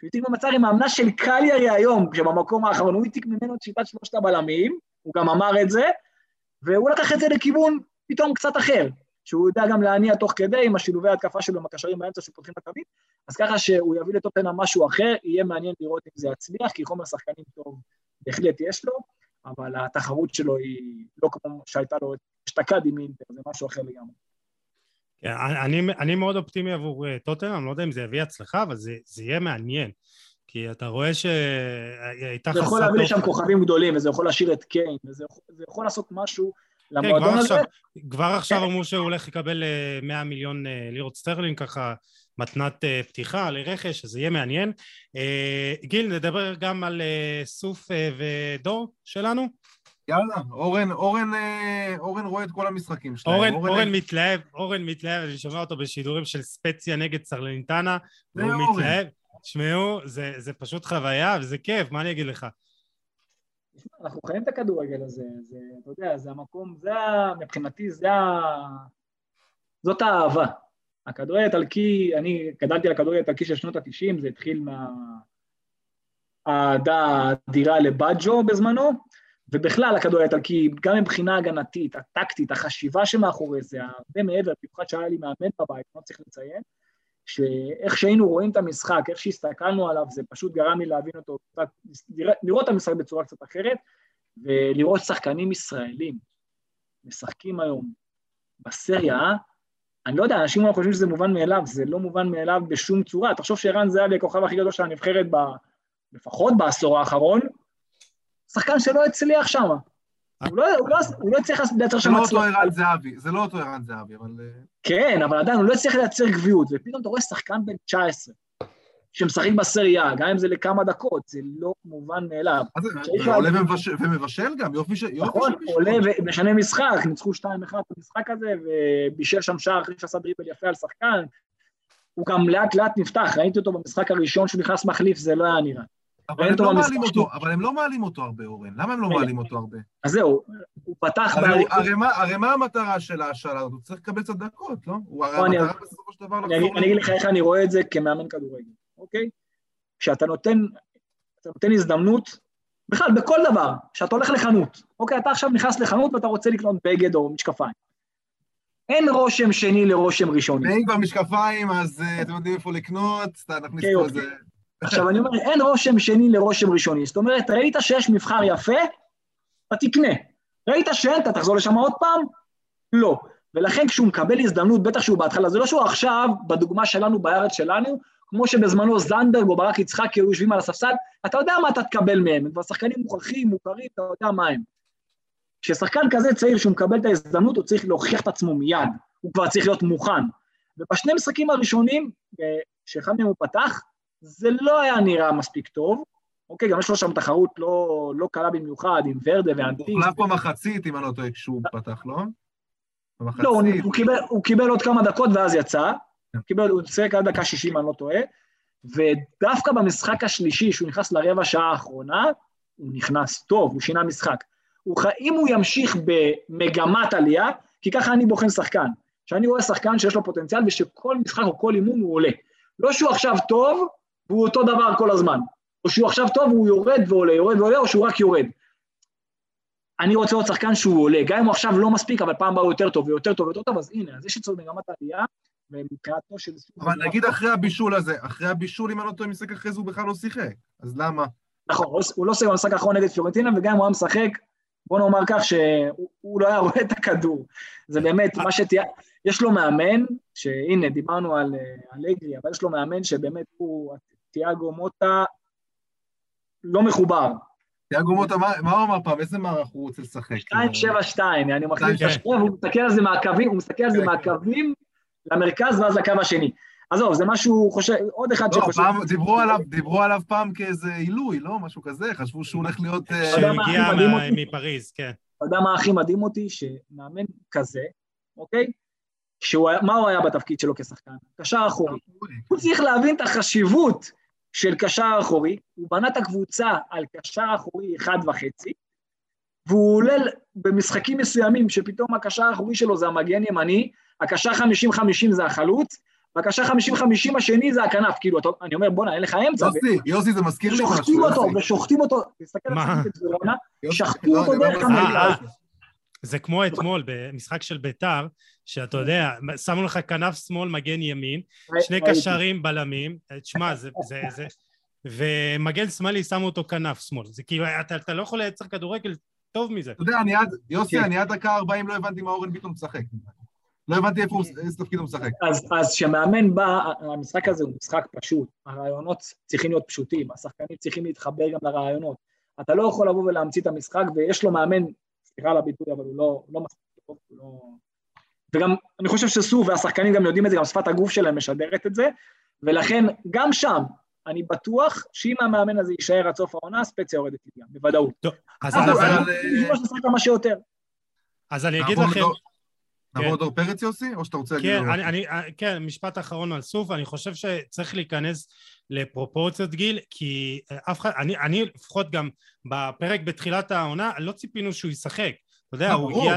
הוא העתיק במצב עם האמנה של קליירי היום, שבמקום האחרון, הוא העתיק ממנו את שיטת שלושת הבלמים, הוא גם אמר את זה, והוא לקח את זה לכיוון פתאום קצת אחר, שהוא יודע גם להניע תוך כדי עם השילובי ההתקפה שלו עם הקשרים באמצע שפותחים את הקווים, אז ככה שהוא יביא לטוטנאם משהו אחר, יהיה מעניין לראות אם זה יצליח, כי חומר שחקנים טוב בהחלט יש לו, אבל התחרות שלו היא לא כמו שהייתה לו אשתקד עם אינטר, זה משהו אחר לגמרי. אני, אני מאוד אופטימי עבור אה, טוטנאם, לא יודע אם זה יביא הצלחה, אבל זה, זה יהיה מעניין. כי אתה רואה שהייתה חסרת... זה יכול להביא לשם כוכבים גדולים, וזה יכול להשאיר את קיין, וזה יכול, יכול לעשות משהו כן, למועדון כן, הזה. כבר עכשיו כן. אמרו שהוא הולך לקבל 100 אה, מיליון אה, לירות סטרלינג, ככה מתנת פתיחה לרכש, אז זה יהיה מעניין. גיל, נדבר גם על סוף ודור שלנו. יאללה, אורן, אורן, אה, אורן רואה את כל המשחקים שלהם. אורן, אורן, אורן מתלהב, אורן מתלהב, אני שומע אותו בשידורים של ספציה נגד סרלניטנה, והוא מתלהב. תשמעו, זה, זה פשוט חוויה וזה כיף, מה אני אגיד לך? אנחנו חיים את הכדורגל הזה, זה, אתה יודע, זה המקום, זה ה... מבחינתי זה ה... זאת האהבה. הכדורגל האיטלקי, אני גדלתי על הכדורגל האיטלקי של שנות ה-90, זה התחיל מה... האהדה האדירה לבאג'ו בזמנו, ובכלל הכדור האיטלקי, גם מבחינה הגנתית, הטקטית, החשיבה שמאחורי זה, הרבה מעבר, במיוחד שהיה לי מאמן בבית, לא צריך לציין, שאיך שהיינו רואים את המשחק, איך שהסתכלנו עליו, זה פשוט גרם לי להבין אותו, לראות את המשחק בצורה קצת אחרת, ולראות שחקנים ישראלים משחקים היום בסריה, אני לא יודע, אנשים אולי חושבים שזה מובן מאליו, זה לא מובן מאליו בשום צורה. תחשוב שערן זהבי הכוכב הכי גדול של הנבחרת, ב, לפחות בעשור האחרון, שחקן שלא הצליח שם. הוא לא, הוא, לא, הוא לא הצליח לייצר שם הצלחה. זה לא אותו ערן זהבי, זה לא אותו ערן זהבי, אבל... אה, כן, אבל עדיין הוא לא הצליח לייצר גביעות, ופתאום אתה רואה שחקן בן 19, שמשחק בסריה, גם אם זה לכמה דקות, זה לא מובן מאליו. עולה ומבשל גם, יופי ש... נכון, עולה ומשנה משחק, ניצחו 2-1 במשחק הזה, ובישל שם שער אחרי שעשה דריבל יפה על שחקן. הוא גם לאט לאט נפתח, ראיתי אותו במשחק הראשון שהוא נכנס מחליף, זה לא היה נראה. אבל הם לא מעלים אותו, אבל הם לא מעלים אותו הרבה, אורן. למה הם לא מעלים אותו הרבה? אז זהו, הוא פתח... הרי מה המטרה של ההשאלה הזאת? הוא צריך לקבל קצת דקות, לא? הוא הרי המטרה בסופו של דבר לחזור... אני אגיד לך איך אני רואה את זה כמאמן כדורגל, אוקיי? כשאתה נותן, אתה נותן הזדמנות, בכלל, בכל דבר, כשאתה הולך לחנות, אוקיי, אתה עכשיו נכנס לחנות ואתה רוצה לקנות בגד או משקפיים. אין רושם שני לרושם ראשוני. ואם כבר משקפיים, אז אה, אתם יודעים איפה לקנות, נכניס פה איזה... עכשיו, אני אומר, אין רושם שני לרושם ראשוני. זאת אומרת, ראית שיש מבחר יפה, אתה תקנה. ראית שאין, אתה תחזור לשם עוד פעם? לא. ולכן כשהוא מקבל הזדמנות, בטח שהוא בהתחלה, זה לא שהוא עכשיו, בדוגמה שלנו, בארץ שלנו, כמו שבזמנו זנדברג או ברק יצחקי היו יושבים על הספסל, אתה יודע מה אתה תקבל מהם, הם כבר שחקנים מוכרחים, מוכרים, אתה יודע מה הם. כששחקן כזה צעיר, שהוא מקבל את ההזדמנות, הוא צריך להוכיח את עצמו מיד, הוא כבר צריך להיות מוכן. ובשני משחקים הראשונים, אה, שאחד מהם הוא פתח, זה לא היה נראה מספיק טוב, אוקיי, גם יש לו שם תחרות לא, לא קלה במיוחד, עם ורדה ואנטיס. הוא הוחלף פה מחצית, אם אני לא טועה, כשהוא פתח, לא? במחצית. לא, הוא, הוא, קיבל, הוא קיבל עוד כמה דקות ואז יצא. כן. הוא קיבל, הוא שיחק עד דקה 60, אני לא טועה. ודווקא במשחק השלישי, שהוא נכנס לרבע שעה האחרונה, הוא נכנס טוב, הוא שינה משחק. הוא, אם הוא ימשיך במגמת עלייה, כי ככה אני בוחן שחקן. שאני רואה שחקן שיש לו פוטנציאל ושכל משחק או כל אימון הוא עולה. לא שהוא עכשיו טוב והוא אותו דבר כל הזמן, או שהוא עכשיו טוב והוא יורד ועולה, יורד ועולה, או שהוא רק יורד. אני רוצה עוד שחקן שהוא עולה, גם אם הוא עכשיו לא מספיק, אבל פעם הבאה הוא יותר טוב ויותר טוב ויותר טוב, אז הנה, אז יש אצלו מגמת עלייה, ומבחינתו של... אבל נגיד אחרי הבישול הזה, אחרי הבישול, אם אני לא טועה, משחק אחרי זה הוא בכלל לא שיחק, אז למה? נכון, הוא לא שיחק במשחק האחרון נגד פיורנטינה, וגם אם הוא היה משחק, בוא נאמר כך שהוא לא היה רואה את הכדור. זה באמת, מה שתהיה... יש לו מאמן, שהנה, דיברנו על אלגרי, אבל יש לו מאמן שבאמת הוא, תיאגו מוטה, לא מחובר. תיאגו מוטה, מה הוא אמר פעם? איזה מערך הוא רוצה לשחק? 2-7-2, אני מחליט את השם, והוא מסתכל על זה מהקווים, הוא מסתכל על זה כן, כן. מהקווים למרכז ואז לקו השני. עזוב, זה משהו חושב, עוד אחד לא, שחושב... פעם, דיברו עליו, דיברו עליו פעם כאיזה עילוי, לא? משהו כזה, חשבו שהוא הולך להיות... אה, שהוא הגיע מפריז, כן. אתה יודע מה הכי מדהים אותי? שמאמן כזה, אוקיי? שהוא, מה הוא היה בתפקיד שלו כשחקן? קשר אחורי. הוא צריך להבין את החשיבות של קשר אחורי, הוא בנה את הקבוצה על קשר אחורי אחד וחצי, והוא עולה במשחקים מסוימים שפתאום הקשר האחורי שלו זה המגן ימני, הקשר 50-50 זה החלוץ, והקשר 50-50 השני זה הכנף, כאילו, אתה, אני אומר, בואנה, אין לך אמצע. יוסי, יוסי, זה מזכיר לי משהו. שוחטים אותו, ושוחטים אותו, תסתכל על ורונה, שחטו לא, אותו דרך המרכז. זה כמו אתמול במשחק של ביתר, שאתה יודע, שמו לך כנף שמאל, מגן ימין, שני קשרים בלמים, תשמע, זה, זה, זה, ומגן שמאלי שמו אותו כנף שמאל, זה כאילו, אתה, אתה לא יכול לייצר כדורגל טוב מזה. אתה יודע, אני עד, יוסי, כן. אני עד דקה 40 לא הבנתי מה אורן ביטון משחק. לא הבנתי איפה הוא, איזה תפקיד הוא משחק. אז כשמאמן בא, המשחק הזה הוא משחק פשוט, הרעיונות צריכים להיות פשוטים, השחקנים צריכים להתחבר גם לרעיונות. אתה לא יכול לבוא ולהמציא את המשחק, ויש לו מאמן, סליחה על הביטוי, אבל הוא לא, לא מספיק טוב, הוא לא... וגם, אני חושב שסו והשחקנים גם יודעים את זה, גם שפת הגוף שלהם משדרת את זה, ולכן גם שם, אני בטוח שאם המאמן הזה יישאר עד סוף העונה, ספציה יורדת ליגה, בוודאות. טוב, אז... אז אני אגיד לכם... נעבור לדור כן. פרץ, יוסי? או שאתה רוצה להגיד... כן, אני, אני, כן, משפט אחרון על סוף, אני חושב שצריך להיכנס לפרופורציות גיל, כי אה, אף אחד, אני, אני לפחות גם בפרק בתחילת העונה, לא ציפינו שהוא ישחק. אתה יודע, הוא הגיע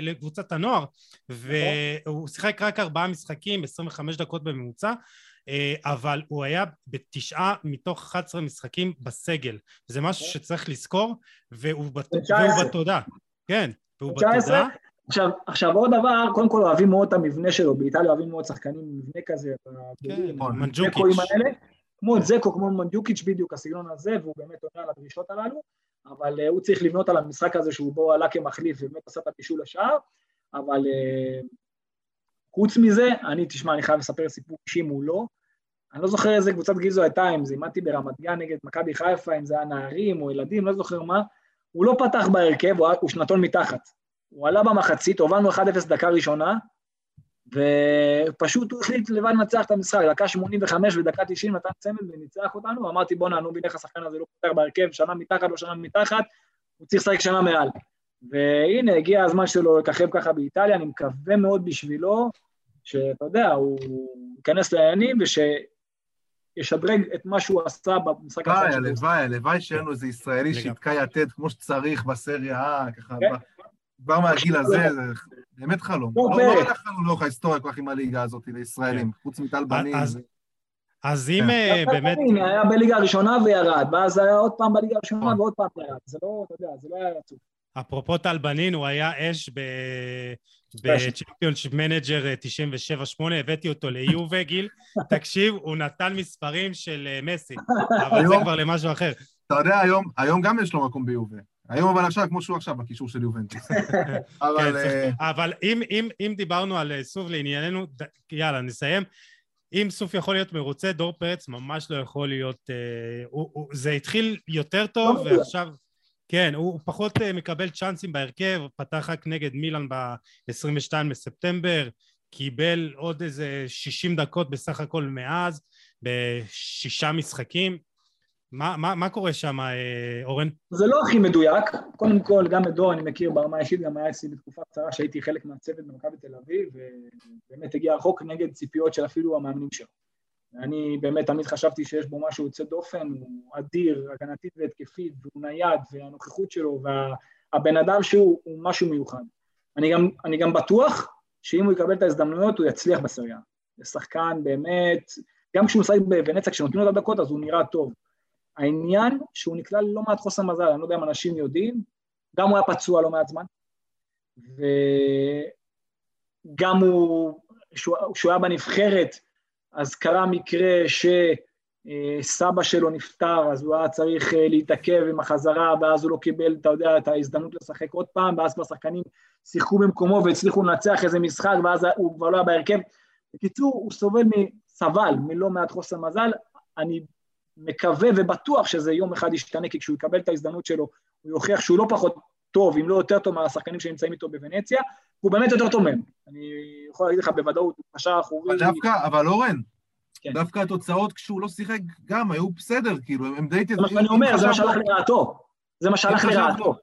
לקבוצת הנוער, והוא שיחק רק ארבעה משחקים, 25 דקות בממוצע, אה, אבל הוא היה בתשעה מתוך 11 משחקים בסגל. זה משהו שצריך לזכור, והוא בתודה. כן, והוא בתודה. עכשיו, עכשיו עוד דבר, קודם כל אוהבים מאוד את המבנה שלו, באיטליה אוהבים מאוד שחקנים עם מבנה כזה, כן, מנג'וקיץ'. כמו את זקו, כמו מנג'וקיץ' בדיוק, הסגנון הזה, והוא באמת עונה על הדרישות הללו, אבל uh, הוא צריך לבנות על המשחק הזה שהוא בו עלה כמחליף ובאמת עשה את הבישול לשער, אבל uh, חוץ מזה, אני, תשמע, אני חייב לספר סיפור אישי מולו, אני לא זוכר איזה קבוצת גיזו הייתה, אם זה אימדתי ברמת גן נגד מכבי חיפה, אם זה היה נערים או ילדים, לא זוכר מה, הוא לא פתח בהרכב, הוא, הוא שנתון מתחת. הוא עלה במחצית, הובלנו 1-0 דקה ראשונה, ופשוט הוא החליט לבד לנצח את המשחק, דקה 85 ודקה 90 נתן צמד וניצח אותנו, ואמרתי בואנה, נו בילך השחקן הזה לא פותח בהרכב, שנה מתחת, לא שנה מתחת, הוא צריך לשחק שנה מעל. והנה, הגיע הזמן שלו לככב ככה באיטליה, אני מקווה מאוד בשבילו, שאתה יודע, הוא ייכנס לעניינים ושישדרג את מה שהוא עשה במשחק האחרון שלו. הלוואי, הלוואי שיהיה לנו איזה ישראלי שיתקע יתד כמו שצריך בסריה, ככה, כן. כבר מהגיל הזה, זה באמת חלום. לא הלך לנו לאורך ההיסטוריה כל כך עם הליגה הזאת לישראלים, כן. חוץ מטל בנין. אז אם כן. אה, באמת... היה בליגה הראשונה וירד, ואז היה עוד פעם בליגה הראשונה נכון. ועוד פעם ירד. זה לא, אתה יודע, זה לא היה רצוף. אפרופו טל בנין, הוא היה אש בצ'מפיונשיפ מנג'ר 97-8, הבאתי אותו ליובה, גיל. תקשיב, הוא נתן מספרים של אה, מסי, אבל זה כבר למשהו אחר. אתה יודע, היום, היום גם יש לו מקום ביובה. היום אבל עכשיו, כמו שהוא עכשיו, בקישור של יובנטוס. אבל... כן, אבל אם, אם, אם דיברנו על סוף לענייננו, יאללה, נסיים. אם סוף יכול להיות מרוצה, דור פרץ ממש לא יכול להיות... אה, זה התחיל יותר טוב, לא ועכשיו... כן, הוא פחות מקבל צ'אנסים בהרכב, פתח רק נגד מילאן ב-22 בספטמבר, קיבל עוד איזה 60 דקות בסך הכל מאז, בשישה משחקים. מה, מה, מה קורה שם, אה, אורן? זה לא הכי מדויק. קודם כל, גם את דור אני מכיר ברמה האישית, גם היה אצלי בתקופה קצרה שהייתי חלק מהצוות במכבי תל אביב, ובאמת הגיע רחוק נגד ציפיות של אפילו המאמנים שלו. אני באמת תמיד חשבתי שיש בו משהו יוצא דופן, הוא אדיר, הגנתית והתקפית, והוא נייד, והנוכחות שלו, והבן אדם שהוא הוא משהו מיוחד. אני גם, אני גם בטוח שאם הוא יקבל את ההזדמנויות, הוא יצליח בסריה. זה שחקן באמת, גם כשהוא משחק בוונציה, כשנותנים לו את הדקות, אז הוא נראה טוב. העניין שהוא נקלע ללא מעט חוסר מזל, אני לא יודע אם אנשים יודעים, גם הוא היה פצוע לא מעט זמן, וגם הוא, כשהוא היה בנבחרת, אז קרה מקרה שסבא שלו נפטר, אז הוא היה צריך אה, להתעכב עם החזרה, ואז הוא לא קיבל, אתה יודע, את ההזדמנות לשחק עוד פעם, ואז כבר שחקנים שיחקו במקומו והצליחו לנצח איזה משחק, ואז הוא כבר לא היה בהרכב. בקיצור, הוא סובל, סבל מלא מעט חוסר מזל. אני מקווה ובטוח שזה יום אחד ישתנה, כי כשהוא יקבל את ההזדמנות שלו, הוא יוכיח שהוא לא פחות טוב, אם לא יותר טוב מהשחקנים שנמצאים איתו בוונציה, הוא באמת יותר טוב מהם. אני יכול להגיד לך בוודאות, הוא קשר אחורי... אבל דווקא, אבל אורן, כן. דווקא התוצאות כשהוא לא שיחק גם היו בסדר, כאילו, הם די... זה מה שאני אומר, זה מה שהלך לרעתו. זה מה שהלך לרעתו.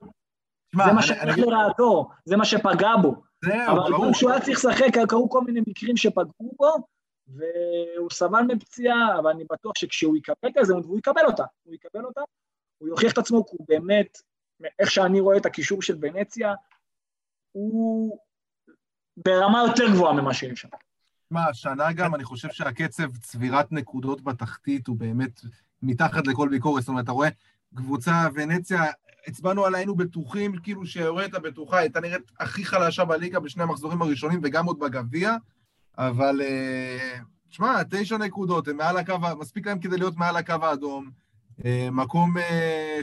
זה מה שהלך לרעתו, זה מה שפגע בו. זהו, ברור. אבל כשהוא היה צריך לשחק, קרו כל מיני מקרים שפגעו בו, והוא סבל מפציעה, אבל אני בטוח שכשהוא יקבל ההזדמנות, והוא יקבל אותה, הוא יקבל אותה, הוא יוכיח את עצמו, כי הוא באמת, איך שאני רואה את הקישור של ונציה, הוא ברמה יותר גבוהה ממה שיש שם. מה, השנה גם, אני חושב שהקצב צבירת נקודות בתחתית הוא באמת מתחת לכל ביקורת. זאת אומרת, אתה רואה, קבוצה ונציה, הצבענו עליה, היינו בטוחים, כאילו שיורדת בטוחה, הייתה נראית הכי חלשה בליגה בשני המחזורים הראשונים וגם עוד בגביע, אבל, אה, שמע, תשע נקודות, הם מעל הקו, מספיק להם כדי להיות מעל הקו האדום. אה, מקום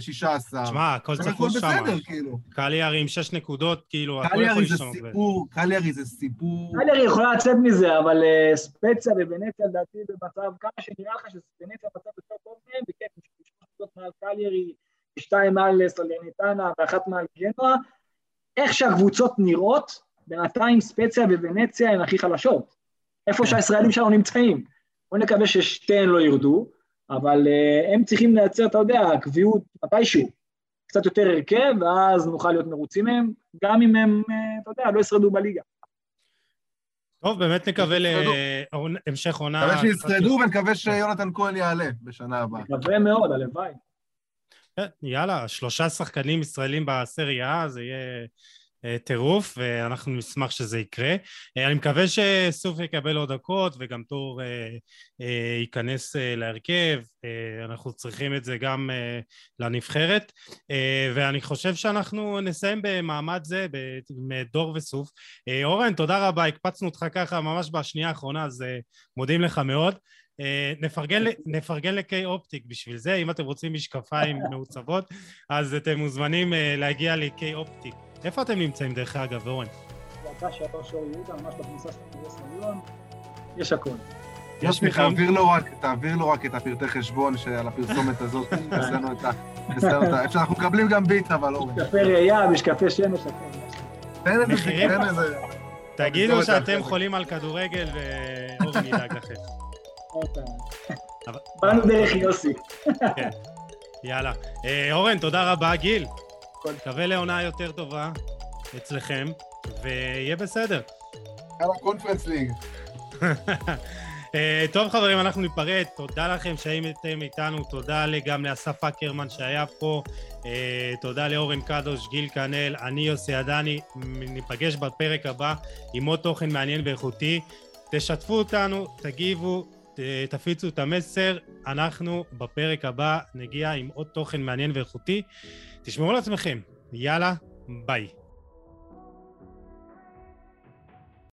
16. אה, שמע, הכל צפוי שם. בסדר, כאילו. קליארי עם 6 נקודות, כאילו, הכל יכול להשתנות. סיפור, קליארי זה סיפור... קליארי יכולה לצאת מזה, אבל ספציה וונציה, לדעתי, במצב, כמה שנראה לך שוונציה במצב יותר טוב מהם, וכן, יש נקודות מעל קליארי, שתיים מעל סלרניטנה ואחת מעל גנואה, איך שהקבוצות נראות, בינתיים ספציה וונציה הן הכי חלשות. איפה. שהישראלים שלנו נמצאים. בואו נקווה ששתיהן לא ירדו, אבל uh, הם צריכים לייצר, אתה יודע, קביעות מתישהו. קצת יותר הרכב, ואז נוכל להיות מרוצים מהם, גם אם הם, uh, אתה יודע, לא ישרדו בליגה. טוב, באמת נקווה להמשך עונה... נקווה שישרדו ונקווה שיונתן כהן יעלה בשנה הבאה. נקווה מאוד, הלוואי. כן, יאללה, שלושה שחקנים ישראלים בסריה, זה יהיה אה, טירוף, ואנחנו נשמח שזה יקרה. אה, אני מקווה שסוף יקבל עוד דקות וגם טור אה, ייכנס להרכב, אנחנו צריכים את זה גם לנבחרת, ואני חושב שאנחנו נסיים במעמד זה, עם דור וסוף. אורן, תודה רבה, הקפצנו אותך ככה ממש בשנייה האחרונה, אז מודים לך מאוד. נפרגן, נפרגן לקיי אופטיק בשביל זה, אם אתם רוצים משקפיים מעוצבות, אז אתם מוזמנים להגיע לקיי אופטיק. איפה אתם נמצאים דרך אגב, אורן? להקה שלוש אור יהודה, ממש בכניסה של קיבוץ מיליון, יש הכל. יש מיכאל. תעביר לו רק, תעביר לו רק את הפרטי חשבון שעל הפרסומת הזאת, תעשה לנו את ה... אנחנו מקבלים גם ביט, אבל אורן. משקפי ראייה, משקפי שמש, הכל. תן איזה, תן איזה... תגידו שאתם חולים על כדורגל ואורן ידאג לכם. באנו דרך יוסי. כן. יאללה. אה, אורן, תודה רבה. גיל. מקווה לעונה יותר טובה אצלכם, ויהיה בסדר. יאללה, קונפרנס ליג. טוב חברים, אנחנו ניפרד, תודה לכם שהייתם איתנו, תודה גם לאסף אקרמן שהיה פה, uh, תודה לאורן קדוש, גיל כנל, אני יוסי עדני, ניפגש בפרק הבא עם עוד תוכן מעניין ואיכותי, תשתפו אותנו, תגיבו, תפיצו את המסר, אנחנו בפרק הבא נגיע עם עוד תוכן מעניין ואיכותי. תשמעו על עצמכם. יאללה, ביי.